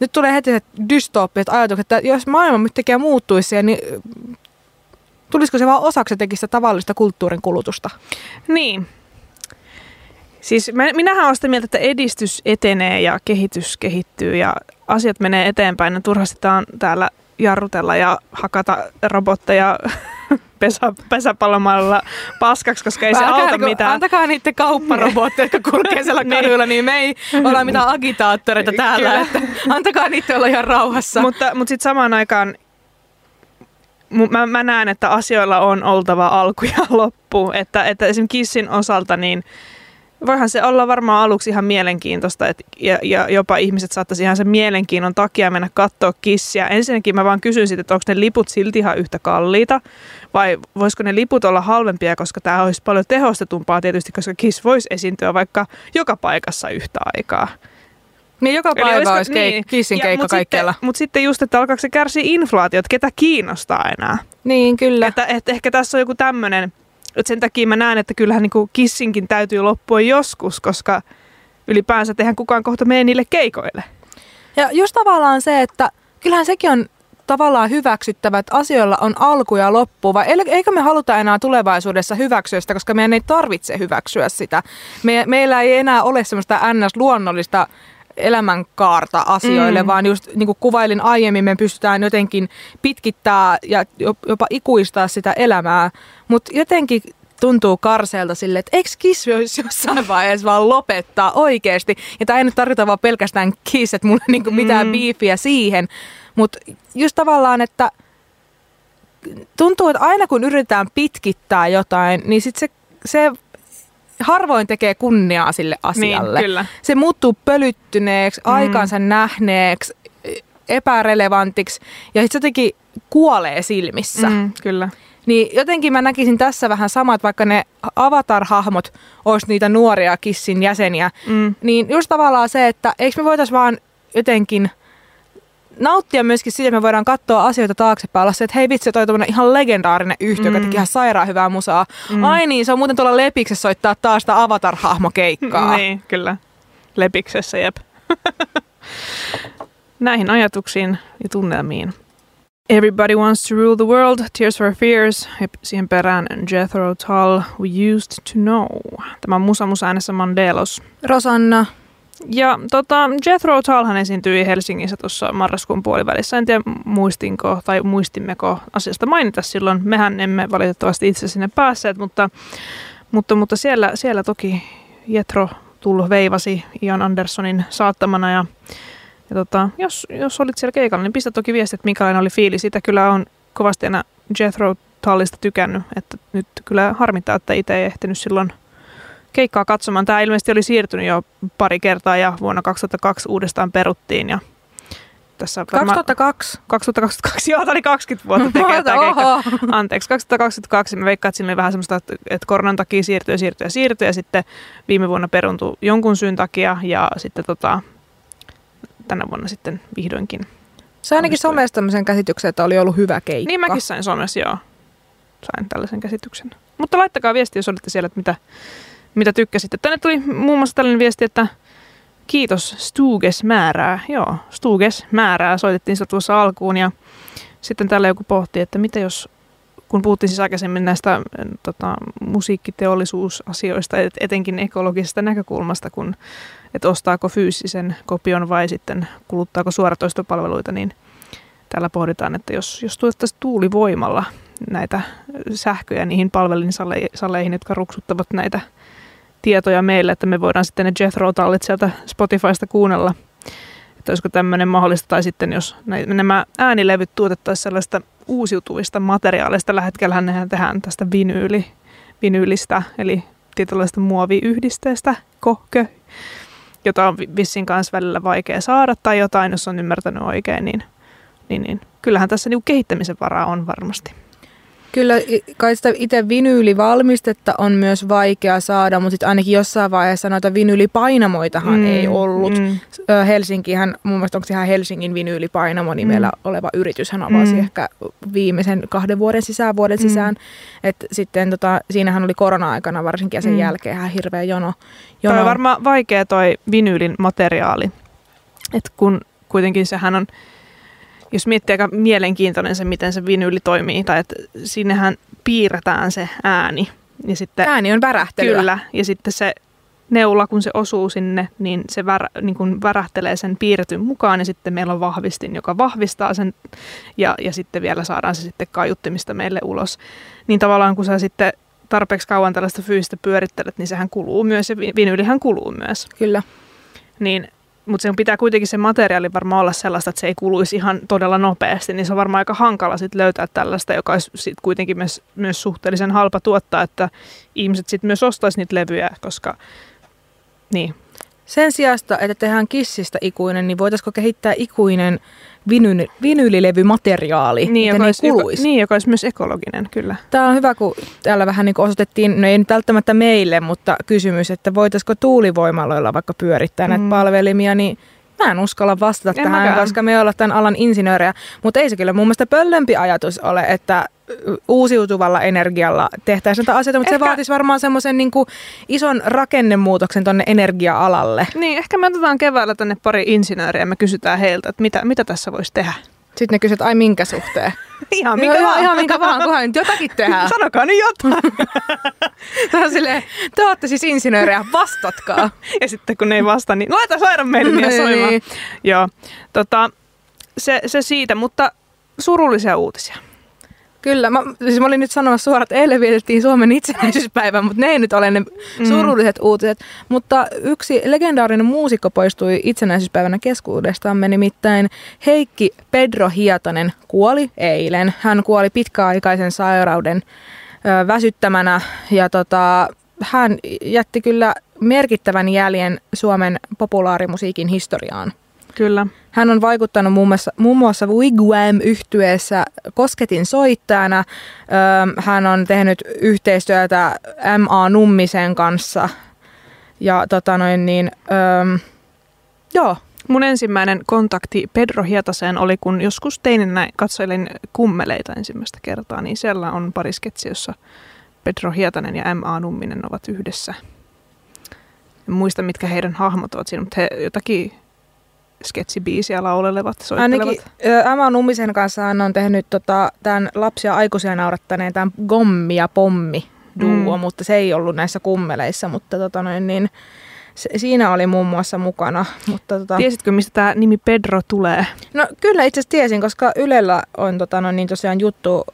nyt tulee heti se dystooppiset ajatukset, että jos maailma yhtäkkiä muuttuisi, niin tulisiko se vaan osaksi jotenkin sitä tavallista kulttuurin kulutusta? Niin. Siis mä, minähän olen sitä mieltä, että edistys etenee ja kehitys kehittyy ja asiat menee eteenpäin. Ja turhasti täällä jarrutella ja hakata robotteja pesä, pesäpallomalla paskaksi, koska ei se Älkää auta mitään. Antakaa niiden kaupparobotteja, jotka kulkee siellä Niin. kaduilla, niin me ei olla mitään agitaattoreita täällä. Kyllä. Että antakaa niiden olla ihan rauhassa. Mutta, mutta sitten samaan aikaan mä, mä näen, että asioilla on oltava alku ja loppu. Että, että esimerkiksi Kissin osalta, niin voihan se olla varmaan aluksi ihan mielenkiintoista, että, ja, ja jopa ihmiset saattaisi ihan sen mielenkiinnon takia mennä katsoa Kissiä. Ensinnäkin mä vaan kysyisin, että onko ne liput silti ihan yhtä kalliita, vai voisiko ne liput olla halvempia, koska tämä olisi paljon tehostetumpaa tietysti, koska Kiss voisi esiintyä vaikka joka paikassa yhtä aikaa. niin joka Eli päivä olisiko- olisi niin. kissin Ja- keikka mut kaikkialla. Sitten, mutta sitten just, että alkaako se kärsiä inflaatiot, ketä kiinnostaa enää. Niin, kyllä. Että, että ehkä tässä on joku tämmöinen Et sen takia mä näen, että kyllähän niin kissinkin täytyy loppua joskus, koska ylipäänsä tehän kukaan kohta mene niille keikoille. Ja just tavallaan se, että kyllähän sekin on tavallaan hyväksyttävä, että asioilla on alku ja loppu, vai eikö me haluta enää tulevaisuudessa hyväksyä sitä, koska meidän ei tarvitse hyväksyä sitä. Me, meillä ei enää ole semmoista ns-luonnollista elämänkaarta asioille, mm. vaan just niin kuin kuvailin aiemmin, me pystytään jotenkin pitkittää ja jopa ikuistaa sitä elämää, mutta jotenkin tuntuu karseelta sille, että eikö kiss olisi jossain vaiheessa vaan lopettaa oikeasti. Ja tämä ei nyt tarkoita vaan pelkästään kiss, että mulla ei niinku mitään mm. biifiä siihen. Mutta just tavallaan, että tuntuu, että aina kun yritetään pitkittää jotain, niin sitten se, se harvoin tekee kunniaa sille asialle. Niin, kyllä. Se muuttuu pölyttyneeksi, mm. aikansa nähneeksi, epärelevantiksi ja sitten jotenkin kuolee silmissä. Mm, kyllä. Niin jotenkin mä näkisin tässä vähän samat, vaikka ne avatar-hahmot olisi niitä nuoria kissin jäseniä, mm. niin just tavallaan se, että eikö me voitaisiin vaan jotenkin nauttia myöskin siitä, että me voidaan katsoa asioita taaksepäin, olla se, että hei vitsi, toi on ihan legendaarinen yhtiö, mm. joka teki ihan sairaan hyvää musaa. Mm. Ai niin, se on muuten tuolla Lepiksessä soittaa taas sitä Avatar-hahmokeikkaa. niin, kyllä. Lepiksessä, jep. Näihin ajatuksiin ja tunnelmiin Everybody Wants to Rule the World, Tears for Fears, ja siihen perään Jethro Tull, We Used to Know. Tämä on Musa Musa äänessä Mandelos. Rosanna. Ja tota, Jethro Tullhan esiintyi Helsingissä tuossa marraskuun puolivälissä. En tiedä muistinko tai muistimmeko asiasta mainita silloin. Mehän emme valitettavasti itse sinne päässeet, mutta, mutta, mutta siellä, siellä toki Jethro Tull veivasi Ian Andersonin saattamana ja ja tota, jos, jos olit siellä keikalla, niin pistä toki viesti, että minkälainen oli fiili. Sitä kyllä on kovasti enää Jethro Tallista tykännyt, että nyt kyllä harmittaa, että itse ei ehtinyt silloin keikkaa katsomaan. Tämä ilmeisesti oli siirtynyt jo pari kertaa ja vuonna 2002 uudestaan peruttiin ja tässä 2002? 2022, joo, tämä oli 20 vuotta tekee tämä keikka. Anteeksi, 2022. Mä veikkaan, että siinä oli vähän semmoista, että, koronan takia siirtyi ja siirtyi ja siirtyi ja sitten viime vuonna peruntui jonkun syyn takia ja sitten tota, tänä vuonna sitten vihdoinkin. Se ainakin somesta tämmöisen käsityksen, että oli ollut hyvä keikka. Niin mäkin sain somessa, joo. Sain tällaisen käsityksen. Mutta laittakaa viesti, jos olitte siellä, että mitä, mitä tykkäsitte. Tänne tuli muun muassa tällainen viesti, että kiitos Stuges määrää. Joo, Stuges määrää soitettiin sitä tuossa alkuun ja sitten täällä joku pohti, että mitä jos, kun puhuttiin siis aikaisemmin näistä tota, musiikkiteollisuusasioista, et, etenkin ekologisesta näkökulmasta, kun että ostaako fyysisen kopion vai sitten kuluttaako suoratoistopalveluita, niin täällä pohditaan, että jos, jos tuottaisiin tuulivoimalla näitä sähköjä niihin palvelinsaleihin, jotka ruksuttavat näitä tietoja meille, että me voidaan sitten ne Jethro-tallit sieltä Spotifysta kuunnella, että olisiko tämmöinen mahdollista, tai sitten jos nämä äänilevyt tuotettaisiin sellaista uusiutuvista materiaaleista, tällä hetkellä nehän tehdään tästä vinyyli, vinyylistä, eli tietynlaista muoviyhdisteestä, kohkö, jota on vissin kanssa välillä vaikea saada tai jotain, jos on ymmärtänyt oikein, niin, niin, niin. Kyllähän tässä niinku kehittämisen varaa on varmasti. Kyllä kai sitä itse vinyylivalmistetta on myös vaikea saada, mutta sitten ainakin jossain vaiheessa noita vinyylipainamoitahan mm, ei ollut. Mm. Helsinkihän, mun mielestä onko ihan Helsingin vinyylipainamo nimellä mm. oleva yritys, hän avasi mm. ehkä viimeisen kahden vuoden sisään, vuoden mm. sisään. Et sitten tota, siinähän oli korona-aikana varsinkin ja sen mm. jälkeen ihan hirveä jono. jono. Toi on varmaan vaikea toi vinyylin materiaali, että kun kuitenkin sehän on jos miettii aika mielenkiintoinen se, miten se vinyyli toimii, tai että sinnehän piirretään se ääni. Ja sitten, ääni on värähtelyä. Kyllä, ja sitten se neula, kun se osuu sinne, niin se vär, niin kuin värähtelee sen piirretyn mukaan, ja sitten meillä on vahvistin, joka vahvistaa sen, ja, ja sitten vielä saadaan se sitten kaiuttimista meille ulos. Niin tavallaan kun sä sitten tarpeeksi kauan tällaista fyysistä pyörittelet, niin sehän kuluu myös, ja vinyylihän kuluu myös. Kyllä. Niin mutta se pitää kuitenkin se materiaali varmaan olla sellaista, että se ei kuluisi ihan todella nopeasti, niin se on varmaan aika hankala sit löytää tällaista, joka olisi sit kuitenkin myös, myös suhteellisen halpa tuottaa, että ihmiset sitten myös ostaisi niitä levyjä, koska niin. Sen sijasta, että tehdään kissistä ikuinen, niin voitaisiko kehittää ikuinen vinyl, vinyylilevymateriaali, niin, joka, olisi, kuluisi. Niin, joka olisi myös ekologinen, kyllä. Tämä on hyvä, kun täällä vähän niin osoitettiin, no ei nyt välttämättä meille, mutta kysymys, että voitaisiko tuulivoimaloilla vaikka pyörittää mm. näitä palvelimia, niin Mä en uskalla vastata en tähän, mäkään. koska me ei olla tämän alan insinöörejä, mutta ei se kyllä mun mielestä pöllömpi ajatus ole, että uusiutuvalla energialla tehtäisiin näitä asioita, mutta Ehkä- se vaatisi varmaan semmoisen niin ison rakennemuutoksen tonne energia-alalle. Niin, ehkä me otetaan keväällä tänne pari insinööriä ja me kysytään heiltä, että mitä, mitä tässä voisi tehdä. Sitten ne kysyvät, ai minkä suhteen? Ihan Joo, ihan, ihan minkä vaan, kunhan nyt jotakin tehdään. Sanokaa nyt jotain. On silleen, te olette siis insinöörejä, vastatkaa. ja sitten kun ne ei vastaa, niin laita sairaan meidän ja soimaan. Niin. Joo, tota, se, se siitä, mutta surullisia uutisia. Kyllä, mä, siis mä olin nyt sanomassa suoraan, että eilen vietettiin Suomen itsenäisyyspäivä, mutta ne ei nyt ole ne surulliset uutiset. Mutta yksi legendaarinen muusikko poistui itsenäisyyspäivänä keskuudestamme, nimittäin Heikki Pedro Hietanen kuoli eilen. Hän kuoli pitkäaikaisen sairauden ö, väsyttämänä ja tota, hän jätti kyllä merkittävän jäljen Suomen populaarimusiikin historiaan. Kyllä. Hän on vaikuttanut muun muassa, muun muassa wigwam yhtyeessä kosketin soittajana. Öö, hän on tehnyt yhteistyötä M.A. Nummisen kanssa. Ja tota noin niin, öö, joo, Mun ensimmäinen kontakti Pedro Hietaseen oli, kun joskus teininä katsoilin kummeleita ensimmäistä kertaa, niin siellä on pari sketsiä, jossa Pedro Hietanen ja M.A. Numminen ovat yhdessä. En muista, mitkä heidän hahmot ovat siinä, mutta he jotakin sketsibiisiä laulelevat, soittelevat. ainakin M.A. Nummisen kanssa hän on tehnyt tota, tämän lapsia aikuisia naurattaneen tämän Gommi ja Pommi duo, Mm. mutta se ei ollut näissä kummeleissa, mutta tota noin niin, se, siinä oli muun muassa mukana. Mutta, tota, Tiesitkö, mistä tämä nimi Pedro tulee? No kyllä itse asiassa tiesin, koska Ylellä on tota, no, niin tosiaan juttu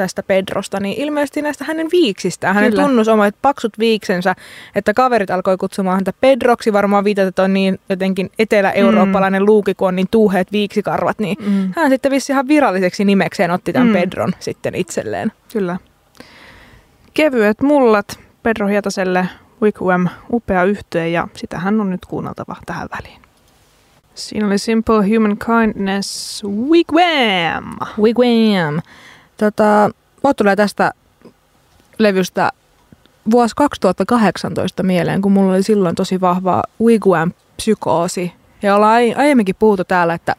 tästä Pedrosta, niin ilmeisesti näistä hänen viiksistään. Hänen Kyllä. tunnus omat paksut viiksensä, että kaverit alkoi kutsumaan häntä Pedroksi, varmaan viitat, että on niin jotenkin etelä-eurooppalainen mm. luuki, kun on niin tuuheet viiksikarvat, niin Mm. hän sitten vissi ihan viralliseksi nimekseen otti tämän Mm. Pedron sitten itselleen. Kyllä. Kevyet mullat Pedro Hietaselle, Wigwam, upea yhtee ja sitähän on nyt kuunneltava tähän väliin. Siinä oli Simple Human Kindness, Wigwam. Wigwam. Tota, mulle tulee tästä levystä vuosi 2018 mieleen, kun mulla oli silloin tosi vahva Wigwam-psykoosi. Ja ollaan ai- aiemminkin puhuttu täällä, että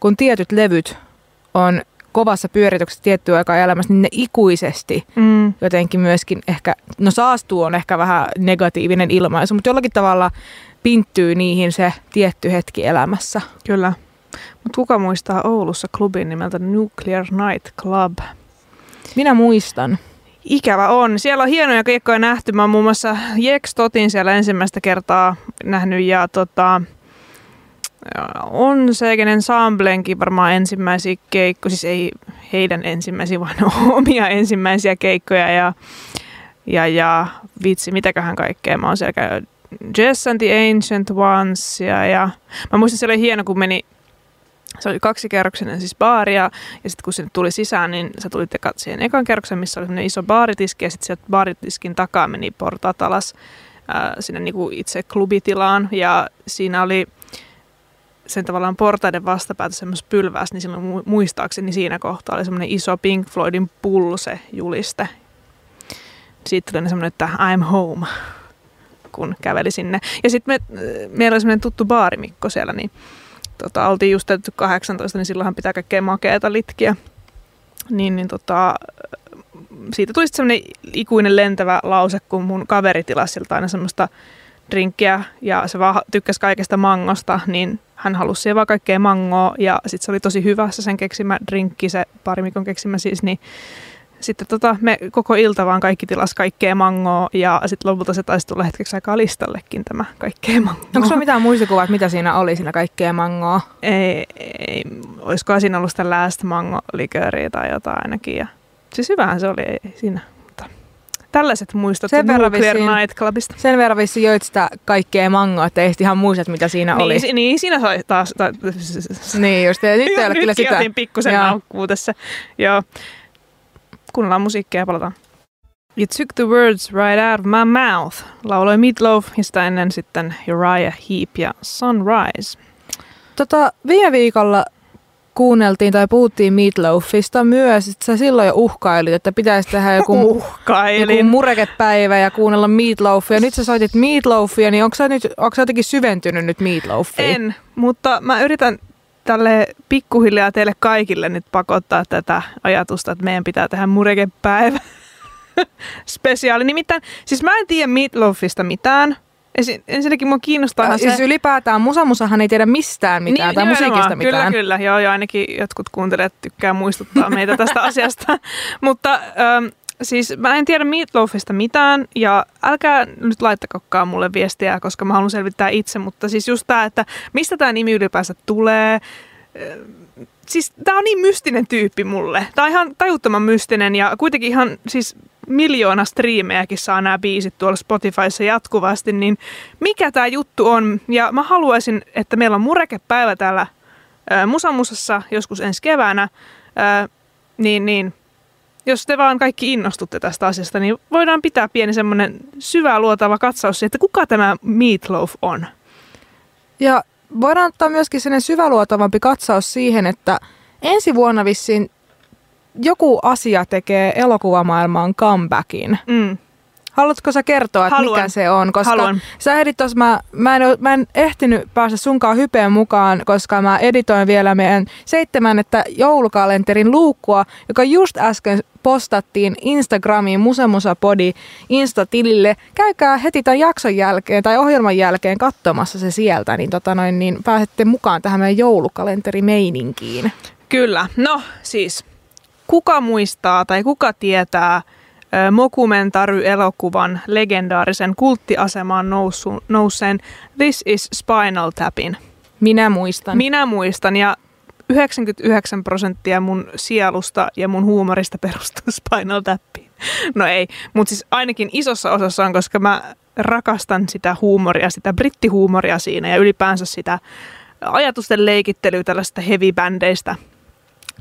kun tietyt levyt on kovassa pyörityksessä tiettyä aikaa elämässä, niin ne ikuisesti Mm, jotenkin myöskin ehkä, no saastuu on ehkä vähän negatiivinen ilmaisu, mutta jollakin tavalla pinttyy niihin se tietty hetki elämässä. kyllä. Mutta kuka muistaa Oulussa klubin nimeltä Nuclear Night Club? Minä muistan. Ikävä on. Siellä on hienoja keikkoja nähty. Mä oon muun muassa Jex Totin siellä ensimmäistä kertaa nähnyt ja tota, on Segen Ensemblenkin varmaan ensimmäisiä keikkoja, siis ei heidän ensimmäisiä, vaan omia ensimmäisiä keikkoja ja, ja, ja vitsi, mitäköhän kaikkea. Mä oon siellä käynyt Jess and the Ancient Ones ja, ja mä muistan siellä oli hieno, kun meni se oli kaksikerroksinen siis baari ja, ja sitten kun sinne tuli sisään, niin sä tulit eka siihen ekan kerroksen, missä oli iso baaritiski ja sitten sieltä baaritiskin takaa meni portaat alas ää, sinne niinku itse klubitilaan ja siinä oli sen tavallaan portaiden vastapäätä semmoisessa pylväs, niin silloin mu- muistaakseni siinä kohtaa oli semmoinen iso Pink Floydin pulse-juliste. Siitä tuli semmoinen, että I'm home, kun käveli sinne. Ja sitten me, meillä oli semmoinen tuttu baarimikko siellä, niin tota, oltiin just täytetty 18, niin silloinhan pitää kaikkea makeata litkiä. Niin, niin tota, siitä tuli sitten semmoinen ikuinen lentävä lause, kun mun kaveri tilasi siltä aina semmoista drinkkiä ja se vaan tykkäsi kaikesta mangosta, niin hän halusi siihen vaan kaikkea mangoa ja sitten se oli tosi hyvä se sen keksimä drinkki, se parimikon keksimä siis, niin sitten tota, me koko ilta vaan kaikki tilas kaikkea mangoa ja sitten lopulta se taisi tulla hetkeksi aikaa listallekin tämä kaikkea mangoa. Onko sulla mitään muistikuvaa, että mitä siinä oli siinä kaikkea mangoa? Ei, ei, olisikohan siinä ollut sitä last mango likööriä tai jotain ainakin. Ja, siis hyvähän se oli, ei, siinä. Mutta tällaiset muistot Sen verran Nuclear vissiin- Night Clubista. Sen verran vissi joit sitä kaikkea mangoa, että ei ihan muista, mitä siinä oli. Niin, si- niin, siinä sai taas... Ta- Niin just, ja nyt ei ole kyllä sitä. otin pikkusen Joo. naukkuu tässä. Joo. Kuunnellaan musiikkia ja palataan. You took the words right out of my mouth, lauloi Meatloaf ja sitä ennen sitten Uriah Heep ja Sunrise. Tota, viime viikolla kuunneltiin tai puhuttiin Meatloafista myös, että sä silloin jo uhkailit, että pitäisi tehdä joku, joku murekepäivä ja kuunnella Meatloafia. Nyt sä soitit Meatloafia, niin onko sä, nyt, onko sä jotenkin syventynyt nyt Meatloafiin? En, mutta mä yritän tälle pikkuhiljaa teille kaikille nyt pakottaa tätä ajatusta, että meidän pitää tehdä murekepäivä spesiaali. Nimittäin, siis mä en tiedä Meatloafista mitään. Ensin, ensinnäkin mua kiinnostaa Ja, se... siis ylipäätään Musamusahan ei tiedä mistään mitään niin, tai musiikista kyllä, mitään. Kyllä, joo, ja ainakin jotkut kuuntelijat tykkää muistuttaa meitä tästä asiasta. Mutta ähm, siis mä en tiedä Meatloafista mitään, ja älkää nyt laittakokaan mulle viestiä, koska mä haluan selvittää itse, mutta siis just tää, että mistä tämä nimi ylipäänsä tulee, siis tää on niin mystinen tyyppi mulle. Tää on ihan tajuttoman mystinen ja kuitenkin ihan siis miljoona striimejäkin saa nämä biisit tuolla Spotifyssa jatkuvasti, niin mikä tämä juttu on? Ja mä haluaisin, että meillä on murekepäivä täällä ää, Musamusassa joskus ensi keväänä, ää, niin, niin jos te vaan kaikki innostutte tästä asiasta, niin voidaan pitää pieni semmoinen syvää luotava katsaus siihen, että kuka tämä Meatloaf on. Ja voidaan ottaa myöskin sellainen syväluotavampi katsaus siihen, että ensi vuonna vissiin joku asia tekee elokuvamaailmaan comebackin. Mm. Haluatko sä kertoa, että Haluan. mikä se on? Koska Haluan. sä ehdit tos, mä, mä, en, mä en ehtinyt päästä sunkaan hypeen mukaan, koska mä editoin vielä meidän seitsemänettä joulukalenterin luukkua, joka just äsken postattiin Instagramiin Musemusapodi Insta-tilille. Käykää heti tämän jakson jälkeen tai ohjelman jälkeen katsomassa se sieltä, niin, tota noin, niin pääsette mukaan tähän meidän joulukalenterimeininkiin. Kyllä. No siis, kuka muistaa tai kuka tietää Mokumentary-elokuvan legendaarisen kulttiasemaan nousu, nousseen This is Spinal Tapin? Minä muistan. Minä muistan ja 99 prosenttia mun sielusta ja mun huumorista perustuu Spinal Tappiin. No ei, mutta siis ainakin isossa osassa on, koska mä rakastan sitä huumoria, sitä brittihuumoria siinä ja ylipäänsä sitä ajatusten leikittelyä tällaista heavy-bändeistä,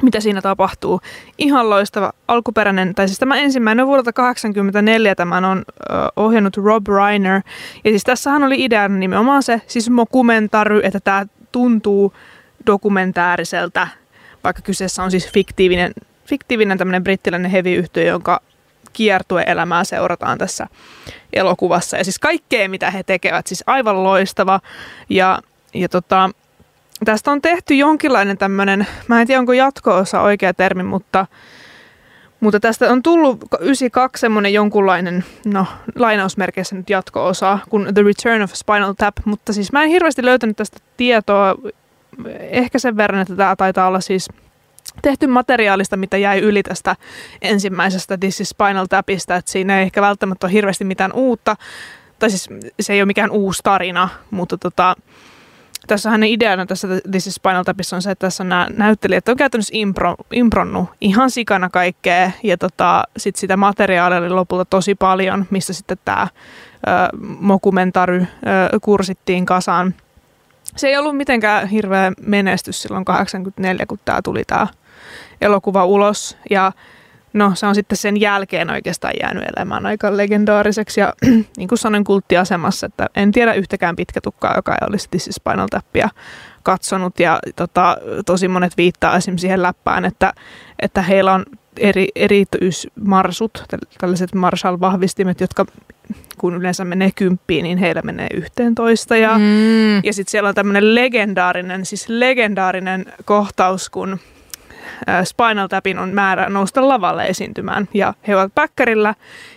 mitä siinä tapahtuu. Ihan loistava alkuperäinen, tai siis tämä ensimmäinen vuodelta 1984, tämän on ö, ohjannut Rob Reiner. Ja siis tässähän oli ideana nimenomaan se, siis mokumentary, että tämä tuntuu dokumentääriseltä, vaikka kyseessä on siis fiktiivinen, fiktiivinen tämmöinen brittiläinen heavy-yhtiö, jonka kiertueelämää seurataan tässä elokuvassa. Ja siis kaikkea, mitä he tekevät, siis aivan loistava. Ja, ja tota, tästä on tehty jonkinlainen tämmöinen, mä en tiedä onko jatko-osa oikea termi, mutta, mutta tästä on tullut 92 semmoinen jonkunlainen, no lainausmerkeissä nyt jatko-osa, kuin The Return of Spinal Tap, mutta siis mä en hirveästi löytänyt tästä tietoa, ehkä sen verran, että tämä taitaa olla siis tehty materiaalista, mitä jäi yli tästä ensimmäisestä This is Spinal Tapista, että siinä ei ehkä välttämättä ole hirveästi mitään uutta, tai siis se ei ole mikään uusi tarina, mutta tota, tässä hänen ideana tässä This is Spinal Tapissa on se, että tässä on nämä näyttelijät on käytännössä impro, impronnut ihan sikana kaikkea ja tota, sit sitä materiaalia oli lopulta tosi paljon, mistä sitten tämä mokumentary ö, kursittiin kasaan. Se ei ollut mitenkään hirveä menestys silloin 84, kun tämä tuli tämä elokuva ulos ja No se on sitten sen jälkeen oikeastaan jäänyt elämään aika legendaariseksi ja niin kuin sanoin kulttiasemassa, että en tiedä yhtäkään pitkätukkaa, joka ei olisi This is Spinal Tappia katsonut. Ja tota, tosi monet viittaa esimerkiksi siihen läppään, että, että heillä on eri, erityismarsut, tällaiset Marshall-vahvistimet, jotka kun yleensä menee kymppiin, niin heillä menee yhteentoista ja, Mm. ja sitten siellä on tämmöinen legendaarinen, siis legendaarinen kohtaus, kun Spinal Tapin on määrä nousta lavalle esiintymään. Ja he ovat päkkärillä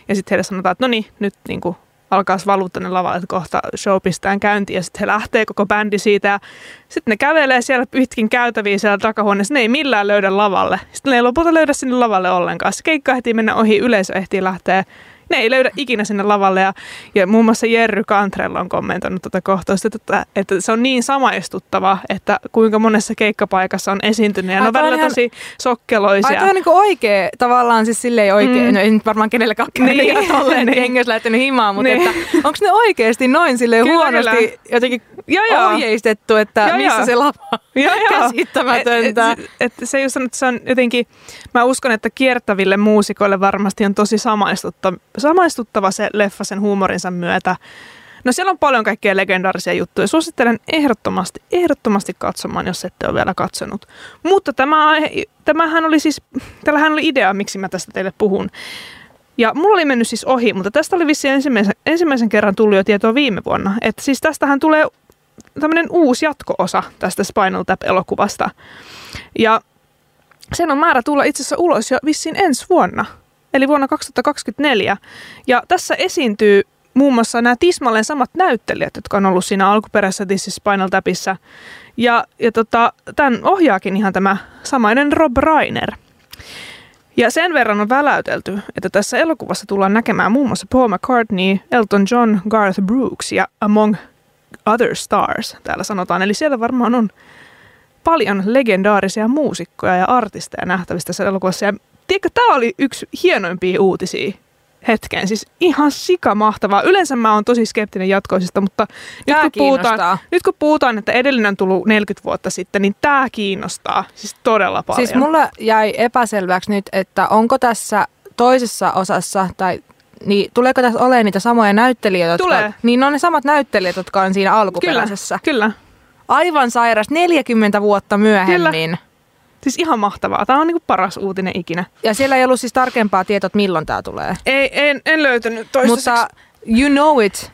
ja sitten heille sanotaan, että no niin, nyt niin kuin alkaa valua tänne lavalle, että kohta show pistään käyntiin ja sitten he lähtee koko bändi siitä sitten ne kävelee siellä pitkin käytäviä siellä takahuoneessa, ne ei millään löydä lavalle. Sitten ne ei lopulta löydä sinne lavalle ollenkaan. Se keikka ehtii mennä ohi, yleisö ehtii lähteä ne ei löydä ikinä sinne lavalle ja, ja muun muassa Jerry Cantrell on kommentoinut tätä kohtausta, että, että se on niin samaistuttava, että kuinka monessa keikkapaikassa on esiintynyt ja ne on on välillä ihan- tosi sokkeloisia. Ai on niinku oikee, tavallaan siis silleen oikee, Mm. no ei nyt varmaan käynyt Niin. ihan tolleen, Niin. niin. olisi lähtenyt himaan, mutta Niin. että, onko ne oikeasti noin Kyllä, huonosti kyllä. jotenkin Joo, joo. ohjeistettu, että Joo, missä joo. se lava joo. Käsittämätöntä. Et, et, et se, just on, että se on jotenkin, mä uskon, että kiertäville muusikoille varmasti on tosi samaistuttava, samaistuttava se leffa sen huumorinsa myötä. No siellä on paljon kaikkea legendaarisia juttuja. Suosittelen ehdottomasti, ehdottomasti katsomaan, jos ette ole vielä katsonut. Mutta tämä, tämähän oli siis, tällähän oli idea, miksi mä tästä teille puhun. Ja mulla oli mennyt siis ohi, mutta tästä oli vissiin ensimmäisen, ensimmäisen kerran tullut jo tietoa viime vuonna. Että siis tästähän tulee tämmöinen uusi jatko-osa tästä Spinal Tap-elokuvasta. Ja sen on määrä tulla itse asiassa ulos jo vissiin ensi vuonna, eli vuonna 2024. Ja tässä esiintyy muun muassa nämä tismalleen samat näyttelijät, jotka on ollut siinä alkuperäisessä This is Spinal Tapissa. Ja, ja tota, tämän ohjaakin ihan tämä samainen Rob Reiner. Ja sen verran on väläytelty, että tässä elokuvassa tullaan näkemään muun muassa Paul McCartney, Elton John, Garth Brooks ja Among Other Stars, täällä sanotaan. Eli siellä varmaan on paljon legendaarisia muusikkoja ja artisteja nähtävistä tässä elokuvassa. Ja tiedätkö, tämä oli yksi hienoimpia uutisia hetken. Siis ihan sika mahtavaa. Yleensä mä oon tosi skeptinen jatkoisista, mutta nyt kun, puhutaan, nyt kun puhutaan, että edellinen on tullut 40 vuotta sitten, niin tämä kiinnostaa siis todella paljon. Siis mulle jäi epäselväksi nyt, että onko tässä toisessa osassa tai niin tuleeko tässä olemaan niitä samoja näyttelijöitä? Tulee. Jotka, niin on ne samat näyttelijät, jotka on siinä alkuperäisessä. Kyllä, kyllä. Aivan sairas, 40 vuotta myöhemmin. Kyllä. Siis ihan mahtavaa. Tämä on niin paras uutinen ikinä. Ja siellä ei ollut siis tarkempaa tietoa, milloin tämä tulee. Ei, en, en löytänyt toistaiseksi. Mutta you know it.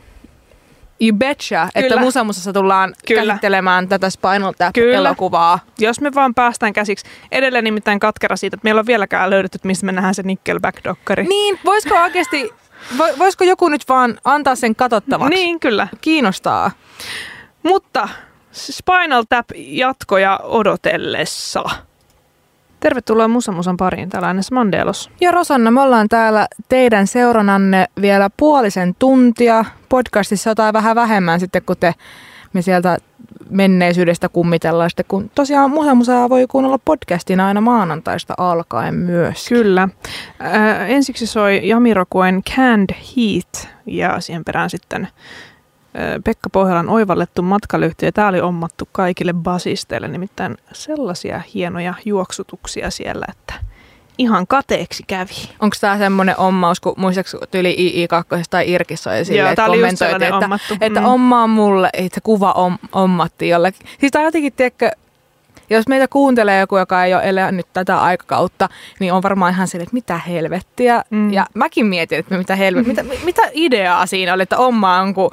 You betcha, Kyllä. että Musamusassa tullaan Kyllä. käsittelemään tätä Spinal Tap-elokuvaa. Jos me vaan päästään käsiksi. Edelleen nimittäin katkera siitä, että meillä on vieläkään löydetty, mistä me nähdään se Nickelback-dokkari. Niin, voisiko oikeasti, voisiko joku nyt vaan antaa sen katsottavaksi? Niin, kyllä. Kiinnostaa. Mutta Spinal Tap jatkoja odotellessa. Tervetuloa Musamusan pariin, täällä Äänessä Mandelos. Ja Rosanna, me ollaan täällä teidän seurananne vielä puolisen tuntia. Podcastissa jotain vähän vähemmän sitten, kun te me sieltä menneisyydestä kummitellaan sitten, kun tosiaan Musamusaa voi kuunnella podcastina aina maanantaista alkaen myös. Kyllä. Äh, ensiksi soi Jamiroquain Canned Heat ja siihen perään sitten Pekka Pohjolan oivallettu matkalyhtiö. Tämä oli ommattu kaikille basisteille, nimittäin sellaisia hienoja juoksutuksia siellä, että ihan kateeksi kävi. Onko tämä semmoinen ommaus, kun muistaakseni tyyli II2 tai Irkissä ja silleen, että kommentoitiin, että, ommattu. että mm. ommaa mulle, että se kuva om, ommattiin jollekin. Siis tämä jotenkin, tiedätkö, jos meitä kuuntelee joku, joka ei ole elänyt tätä aikakautta, niin on varmaan ihan silleen, että mitä helvettiä. Mm. Ja mäkin mietin, että mitä helvettiä, mitä, mitä ideaa siinä oli, että oma on kuin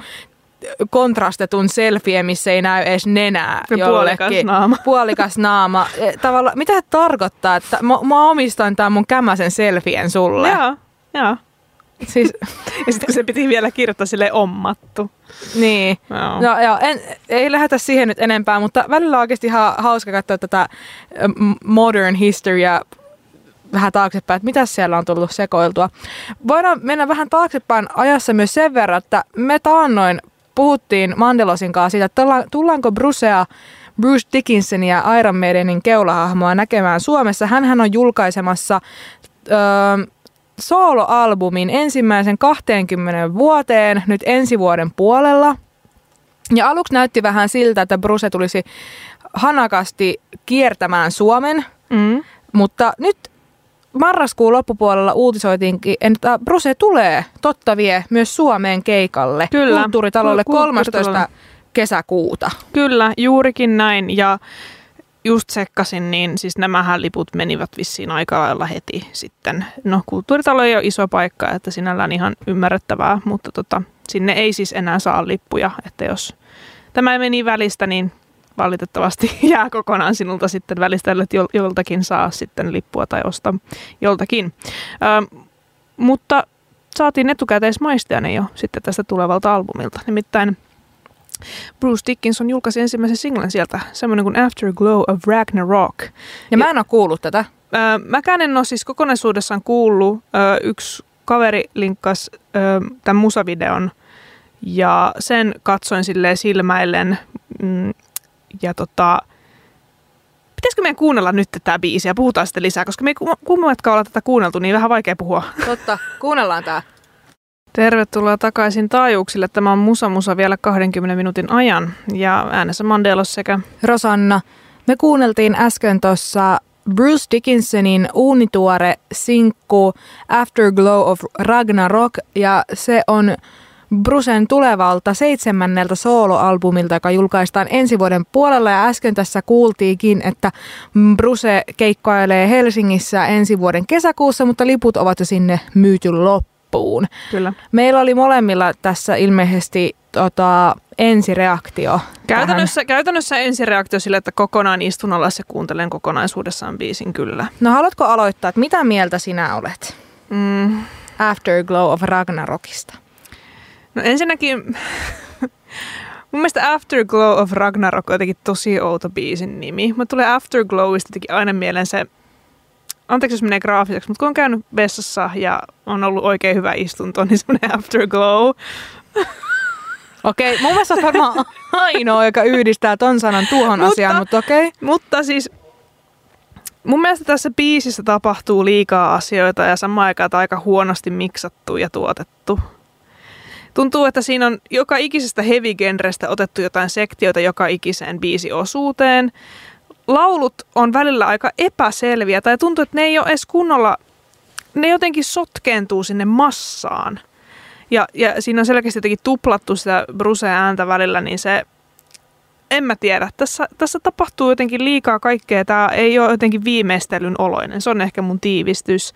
kontrastetun selfie, missä ei näy edes nenää ja Puolikas naama. Puolikas naama. E, tavallaan, mitä se tarkoittaa, että mä, mä omistan tämän mun kämäsen selfien sulle? Joo, joo. Siis, ja sitten kun se piti vielä kirjoittaa sille ommattu. Niin. Joo. No, joo, en, ei lähdetä siihen nyt enempää, mutta välillä on oikeasti ha, hauska katsoa tätä modern historya vähän taaksepäin, että mitä siellä on tullut sekoiltua. Voidaan mennä vähän taaksepäin ajassa myös sen verran, että me taannoin puhuttiin Mandelosin kanssa siitä, että tullaanko Brucea Bruce Dickinsonia Iron Maidenin keulahahmoa näkemään Suomessa. Hänhän on julkaisemassa öö, soloalbumin ensimmäisen 20 vuoteen nyt ensi vuoden puolella. Ja aluksi näytti vähän siltä, että Bruce tulisi hanakasti kiertämään Suomen, mm. mutta nyt marraskuun loppupuolella uutisoitiinkin, että Bruse tulee totta vie myös Suomeen keikalle Kyllä. kulttuuritalolle 13. kesäkuuta. Kyllä, juurikin näin. Ja just sekkasin, niin siis nämähän liput menivät vissiin aika lailla heti sitten. No kulttuuritalo ei ole iso paikka, että sinällään ihan ymmärrettävää, mutta tota, sinne ei siis enää saa lippuja, että jos tämä meni välistä, niin valitettavasti jää kokonaan sinulta sitten välistä, että joltakin saa sitten lippua tai osta joltakin. Ö, mutta saatiin etukäteismaistiainen jo sitten tästä tulevalta albumilta. Nimittäin Bruce Dickinson julkaisi ensimmäisen singlen sieltä, semmoinen kuin Afterglow of Ragnarok. Ja mä en ole kuullut tätä. Ö, mäkään en ole siis kokonaisuudessaan kuullut. Yksi kaveri linkkasi tämän musavideon ja sen katsoin silleen silmäillen. Mm, ja tota, pitäisikö meidän kuunnella nyt tätä biisiä ja puhutaan sitten lisää, koska me ei kummatkaan olla tätä kuunneltu, niin vähän vaikea puhua. Totta, kuunnellaan tää. Tervetuloa takaisin taajuuksille. Tämä on Musa Musa vielä 20 minuutin ajan ja äänessä Mandelos sekä Rosanna. Me kuunneltiin äsken tuossa Bruce Dickinsonin uunituore sinkku Afterglow of Ragnarok ja se on Brusen tulevalta seitsemänneltä soloalbumilta, joka julkaistaan ensi vuoden puolella. Ja äsken tässä kuultiinkin, että Bruse keikkailee Helsingissä ensi vuoden kesäkuussa, mutta liput ovat jo sinne myyty loppuun. Kyllä. Meillä oli molemmilla tässä ilmeisesti tota, ensireaktio. Käytännössä, käytännössä ensireaktio sille, että kokonaan istun alas ja kuuntelen kokonaisuudessaan biisin kyllä. No haluatko aloittaa, että mitä mieltä sinä olet Mm. Afterglow of Ragnarokista? No ensinnäkin, mun mielestä Afterglow of Ragnarok on jotenkin tosi outo biisin nimi. Mä tulee Afterglowista jotenkin aina mieleen se, anteeksi jos menee graafiseksi, mutta kun on käynyt vessassa ja on ollut oikein hyvä istunto, niin semmoinen Afterglow. Okei, mun mielestä olet varmaan ainoa, joka yhdistää ton sanan tuohon Mutta- asiaan, mutta okei. Mutta siis mun mielestä tässä biisissä tapahtuu liikaa asioita ja samaan aikaan aika huonosti miksattu ja tuotettu. Tuntuu, että siinä on joka ikisestä heavy-genrestä otettu jotain sektioita joka ikiseen biisiosuuteen. Laulut on välillä aika epäselviä tai tuntuu, että ne ei ole edes kunnolla, ne jotenkin sotkeentuu sinne massaan. Ja, ja siinä on selkeästi jotenkin tuplattu sitä brusea ääntä välillä, niin se en mä tiedä. Tässä, tässä tapahtuu jotenkin liikaa kaikkea. Tämä ei ole jotenkin viimeistelyn oloinen. Se on ehkä mun tiivistys.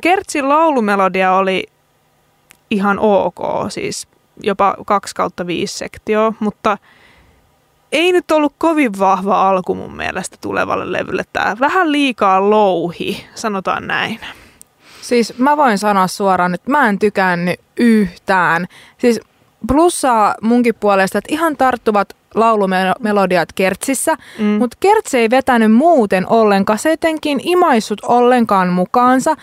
Kertsin laulumelodia oli ihan ok, siis jopa 2 kautta 5 sektio, mutta ei nyt ollut kovin vahva alku mun mielestä tulevalle levylle. Tämä vähän liikaa louhi, sanotaan näin. Siis mä voin sanoa suoraan, että mä en tykännyt yhtään. Siis plussaa munkin puolesta, että ihan tarttuvat laulumelodiat kertsissä, Mm. mutta kertsi ei vetänyt muuten ollenkaan. Se etenkin imaissut ollenkaan mukaansa.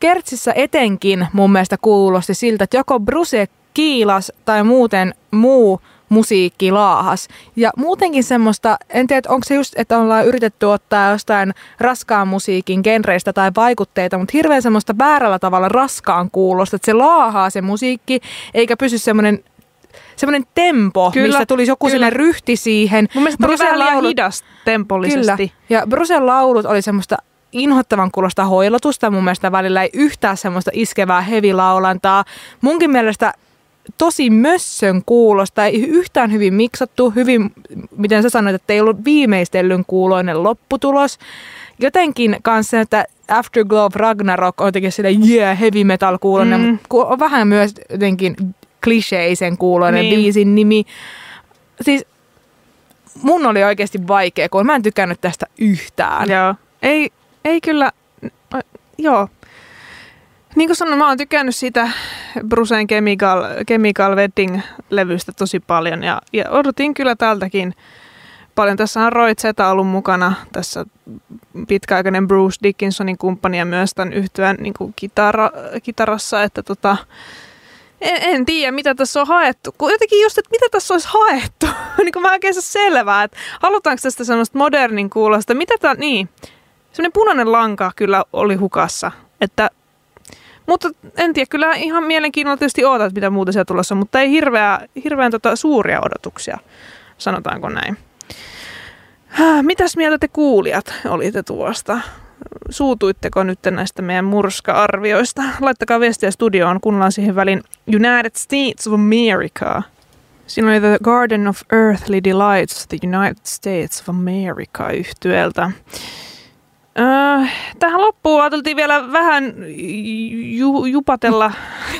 Kertsissä etenkin mun mielestä kuulosti siltä, että joko Bruse kiilas tai muuten muu musiikki laahas. Ja muutenkin semmoista, en tiedä, onko se just, että ollaan yritetty ottaa jostain raskaan musiikin genreistä tai vaikutteita, mutta hirveän semmoista väärällä tavalla raskaan kuulosta, että se laahaa se musiikki, eikä pysy semmoinen semmoinen tempo, Kyllä, missä tulisi joku kyllä. ryhti siihen. Mun mielestä oli Brusen vähän liian laulut- hidas tempollisesti. Kyllä. Ja Brusen laulut oli semmoista inhottavan kuulosta hoilotusta. Mun mielestä välillä ei yhtään semmoista iskevää hevilaulantaa. Munkin mielestä tosi mössön kuulosta, ei yhtään hyvin miksattu, hyvin, miten sä sanoit, että ei ollut viimeistellyn kuuloinen lopputulos. Jotenkin kanssa, että Afterglow Ragnarok on jotenkin sille yeah, heavy metal kuuloinen, Mm. mm. mutta on vähän myös jotenkin kliseisen kuuloinen Niin. biisin nimi. Siis mun oli oikeasti vaikea, kun mä en tykännyt tästä yhtään. Joo. Ei, ei kyllä, joo. Niin kuin sanoin, mä oon tykännyt siitä Bruceen Chemical, Chemical Wedding-levystä tosi paljon ja, ja odotin kyllä tältäkin paljon. Tässä on Roy Zeta ollut mukana tässä pitkäaikainen Bruce Dickinsonin kumppani ja myös tämän yhtyön niin kuin kitara, kitarassa, että tota, en, en tiedä, mitä tässä on haettu. Kun jotenkin just, että mitä tässä olisi haettu. niin kuin mä oikein saa selvää, että halutaanko tästä semmoista modernin kuulosta. Mitä tää, niin, semmoinen punainen lanka kyllä oli hukassa. Että, mutta en tiedä, kyllä ihan mielenkiinnolla tietysti ootat, mitä muuta siellä tulossa, mutta ei hirveä, hirveän tota suuria odotuksia, sanotaanko näin. Mitäs mieltä te kuulijat olitte tuosta? Suutuitteko nyt näistä meidän murska-arvioista? Laittakaa viestiä studioon, kuunnellaan siihen välin United States of America. Siinä oli The Garden of Earthly Delights, The United States of America yhtyeltä. Öö, tähän loppuun ajateltiin vielä vähän ju- jupatella.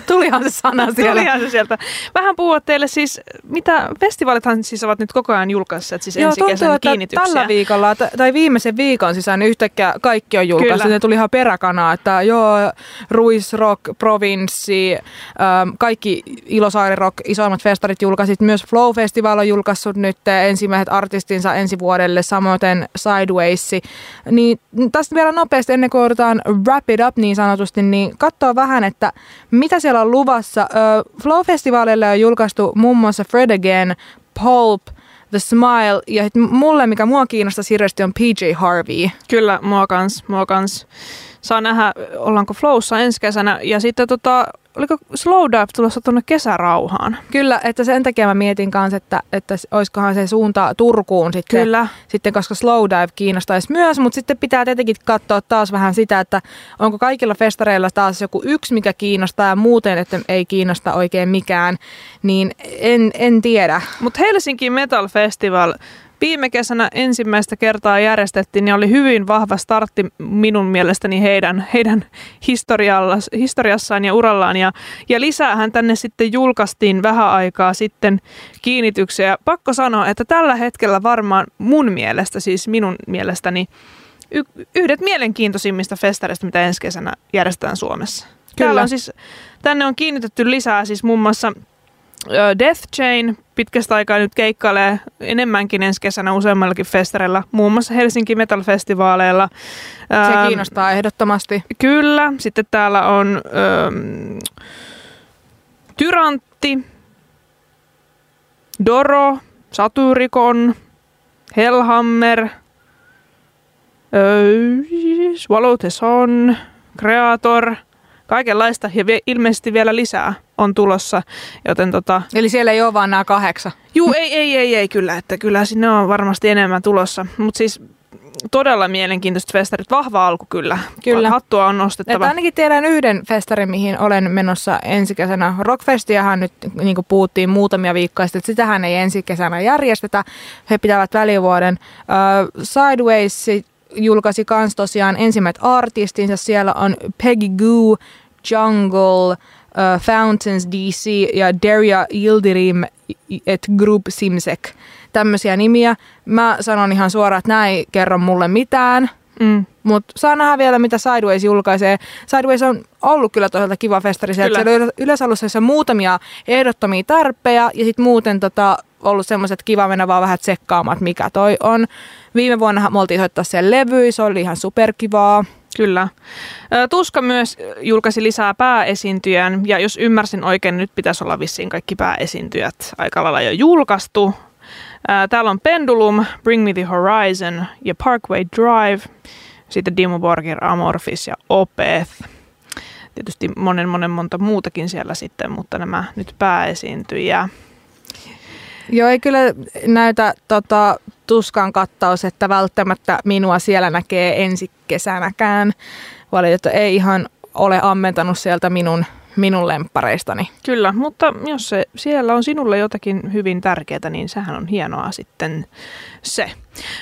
Tulihan se sana siellä. Tulihan se sieltä. Vähän puhua teille siis, mitä festivaalithan siis ovat nyt koko ajan julkaisseet, siis ensi kesän että kiinnityksiä. tällä viikolla t- tai viimeisen viikon sisään niin yhtäkkiä kaikki on julkaistu. Kyllä. Ne tuli ihan peräkanaa, että joo, Ruis Rock, Provinssi, ähm, kaikki Ilosaari Rock, isoimmat festarit julkaisit. Myös Flow Festival on julkaissut nyt ensimmäiset artistinsa ensi vuodelle, samoin Sideways. Niin tästä vielä nopeasti ennen kuin joudutaan wrap it up niin sanotusti, niin katsoa vähän, että mitä siellä on luvassa. Ö, Flow Festivalille on julkaistu muun muassa Fred Again, Pulp, The Smile ja mulle, mikä mua kiinnostaa hirveästi on PJ Harvey. Kyllä, mua kans, mua kans. Saa nähdä, ollaanko Flowssa ensi kesänä. Ja sitten tota, oliko Slowdive tulossa tuonne kesärauhaan? Kyllä, että sen takia mä mietin kanssa, että, että olisikohan se suunta Turkuun sitten, Kyllä. sitten koska Slowdive kiinnostaisi myös, mutta sitten pitää tietenkin katsoa taas vähän sitä, että onko kaikilla festareilla taas joku yksi, mikä kiinnostaa ja muuten, että ei kiinnosta oikein mikään, niin en, en tiedä. Mutta Helsinki Metal Festival viime kesänä ensimmäistä kertaa järjestettiin, niin oli hyvin vahva startti minun mielestäni heidän, heidän historiassaan ja urallaan. Ja, ja lisäähän tänne sitten julkaistiin vähän aikaa sitten kiinnityksiä. Pakko sanoa, että tällä hetkellä varmaan mun mielestä, siis minun mielestäni, y- yhdet mielenkiintoisimmista festareista, mitä ensi kesänä järjestetään Suomessa. Kyllä. Täällä on siis, tänne on kiinnitetty lisää siis muun muassa Death Chain pitkästä aikaa nyt keikkailee enemmänkin ensi kesänä useammallakin festareilla, muun muassa Helsinki Metal Festivaaleilla. Se kiinnostaa ehdottomasti. Kyllä. Sitten täällä on ähm, Tyrantti, Doro, Satyricon, Hellhammer, äh, Swallow the Sun, Creator – kaikenlaista ja vie, ilmeisesti vielä lisää on tulossa. Joten tota... Eli siellä ei ole vaan nämä kahdeksan? Juu, ei, ei, ei, ei kyllä, että kyllä sinne on varmasti enemmän tulossa. Mutta siis todella mielenkiintoiset festarit. Vahva alku kyllä. Kyllä. Hattua on nostettava. Että ainakin tiedän yhden festarin, mihin olen menossa ensi kesänä. Rockfestiahan nyt, niin kuin puhuttiin muutamia viikkoja sitten, että sitähän ei ensi kesänä järjestetä. He pitävät välivuoden. Uh, Sideways julkaisi kans tosiaan ensimmäiset artistinsa. Siellä on Peggy Goo, Jungle, uh, Fountains DC ja Daria Yildirim et Group Simsek. Tämmöisiä nimiä. Mä sanon ihan suoraan, että nämä ei kerro mulle mitään. Mm. Mutta saa nähdä vielä, mitä Sideways julkaisee. Sideways on ollut kyllä todella kiva festari. Siellä on yleensä ollut muutamia ehdottomia tarpeja ja sitten muuten tota, ollut semmoiset kiva mennä vaan vähän tsekkaamaan, että mikä toi on. Viime vuonna me oltiin soittaa sen levy, se oli ihan superkivaa. Kyllä. Tuska myös julkaisi lisää pääesiintyjän, ja jos ymmärsin oikein, nyt pitäisi olla vissiin kaikki pääesiintyjät aika lailla jo julkaistu. Täällä on Pendulum, Bring Me The Horizon ja Parkway Drive, sitten Dimo Borgir, Amorphis ja Opeth. Tietysti monen monen monta muutakin siellä sitten, mutta nämä nyt pääesiintyjä. Joo, ei kyllä näytä tota, tuskan kattaus, että välttämättä minua siellä näkee ensi kesänäkään. Valitettavasti ei ihan ole ammentanut sieltä minun, minun lemppareistani. Kyllä, mutta jos se, siellä on sinulle jotakin hyvin tärkeää, niin sehän on hienoa sitten se.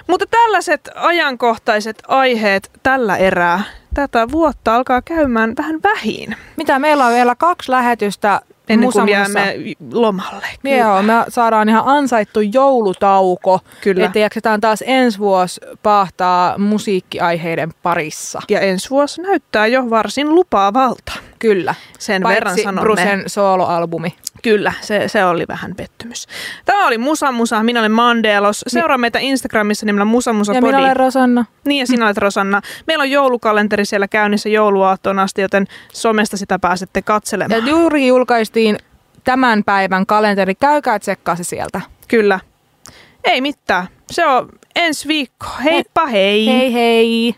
Mutta tällaiset ajankohtaiset aiheet tällä erää tätä vuotta alkaa käymään vähän vähin. Mitä meillä on vielä kaksi lähetystä ennen kuin jäämme lomalle. Kyllä. Joo, me saadaan ihan ansaittu joulutauko. Kyllä. Että jaksetaan taas ensi vuosi pahtaa musiikkiaiheiden parissa. Ja ensi vuosi näyttää jo varsin lupaavalta. Kyllä. Sen Paitsi verran sanomme. Brusen soloalbumi. Kyllä, se, se oli vähän pettymys. Tämä oli Musa Musa, minä olen Mandelos. Seuraa meitä Instagramissa nimellä Musa Musa Ja minä olen Rosanna. Niin ja sinä olet Rosanna. Meillä on joulukalenteri siellä käynnissä jouluaattoon asti, joten somesta sitä pääsette katselemaan. Ja juuri julkaistiin tämän päivän kalenteri. Käykää tsekkaa se sieltä. Kyllä. Ei mitään. Se on ensi viikko. Heippa hei. Hei hei.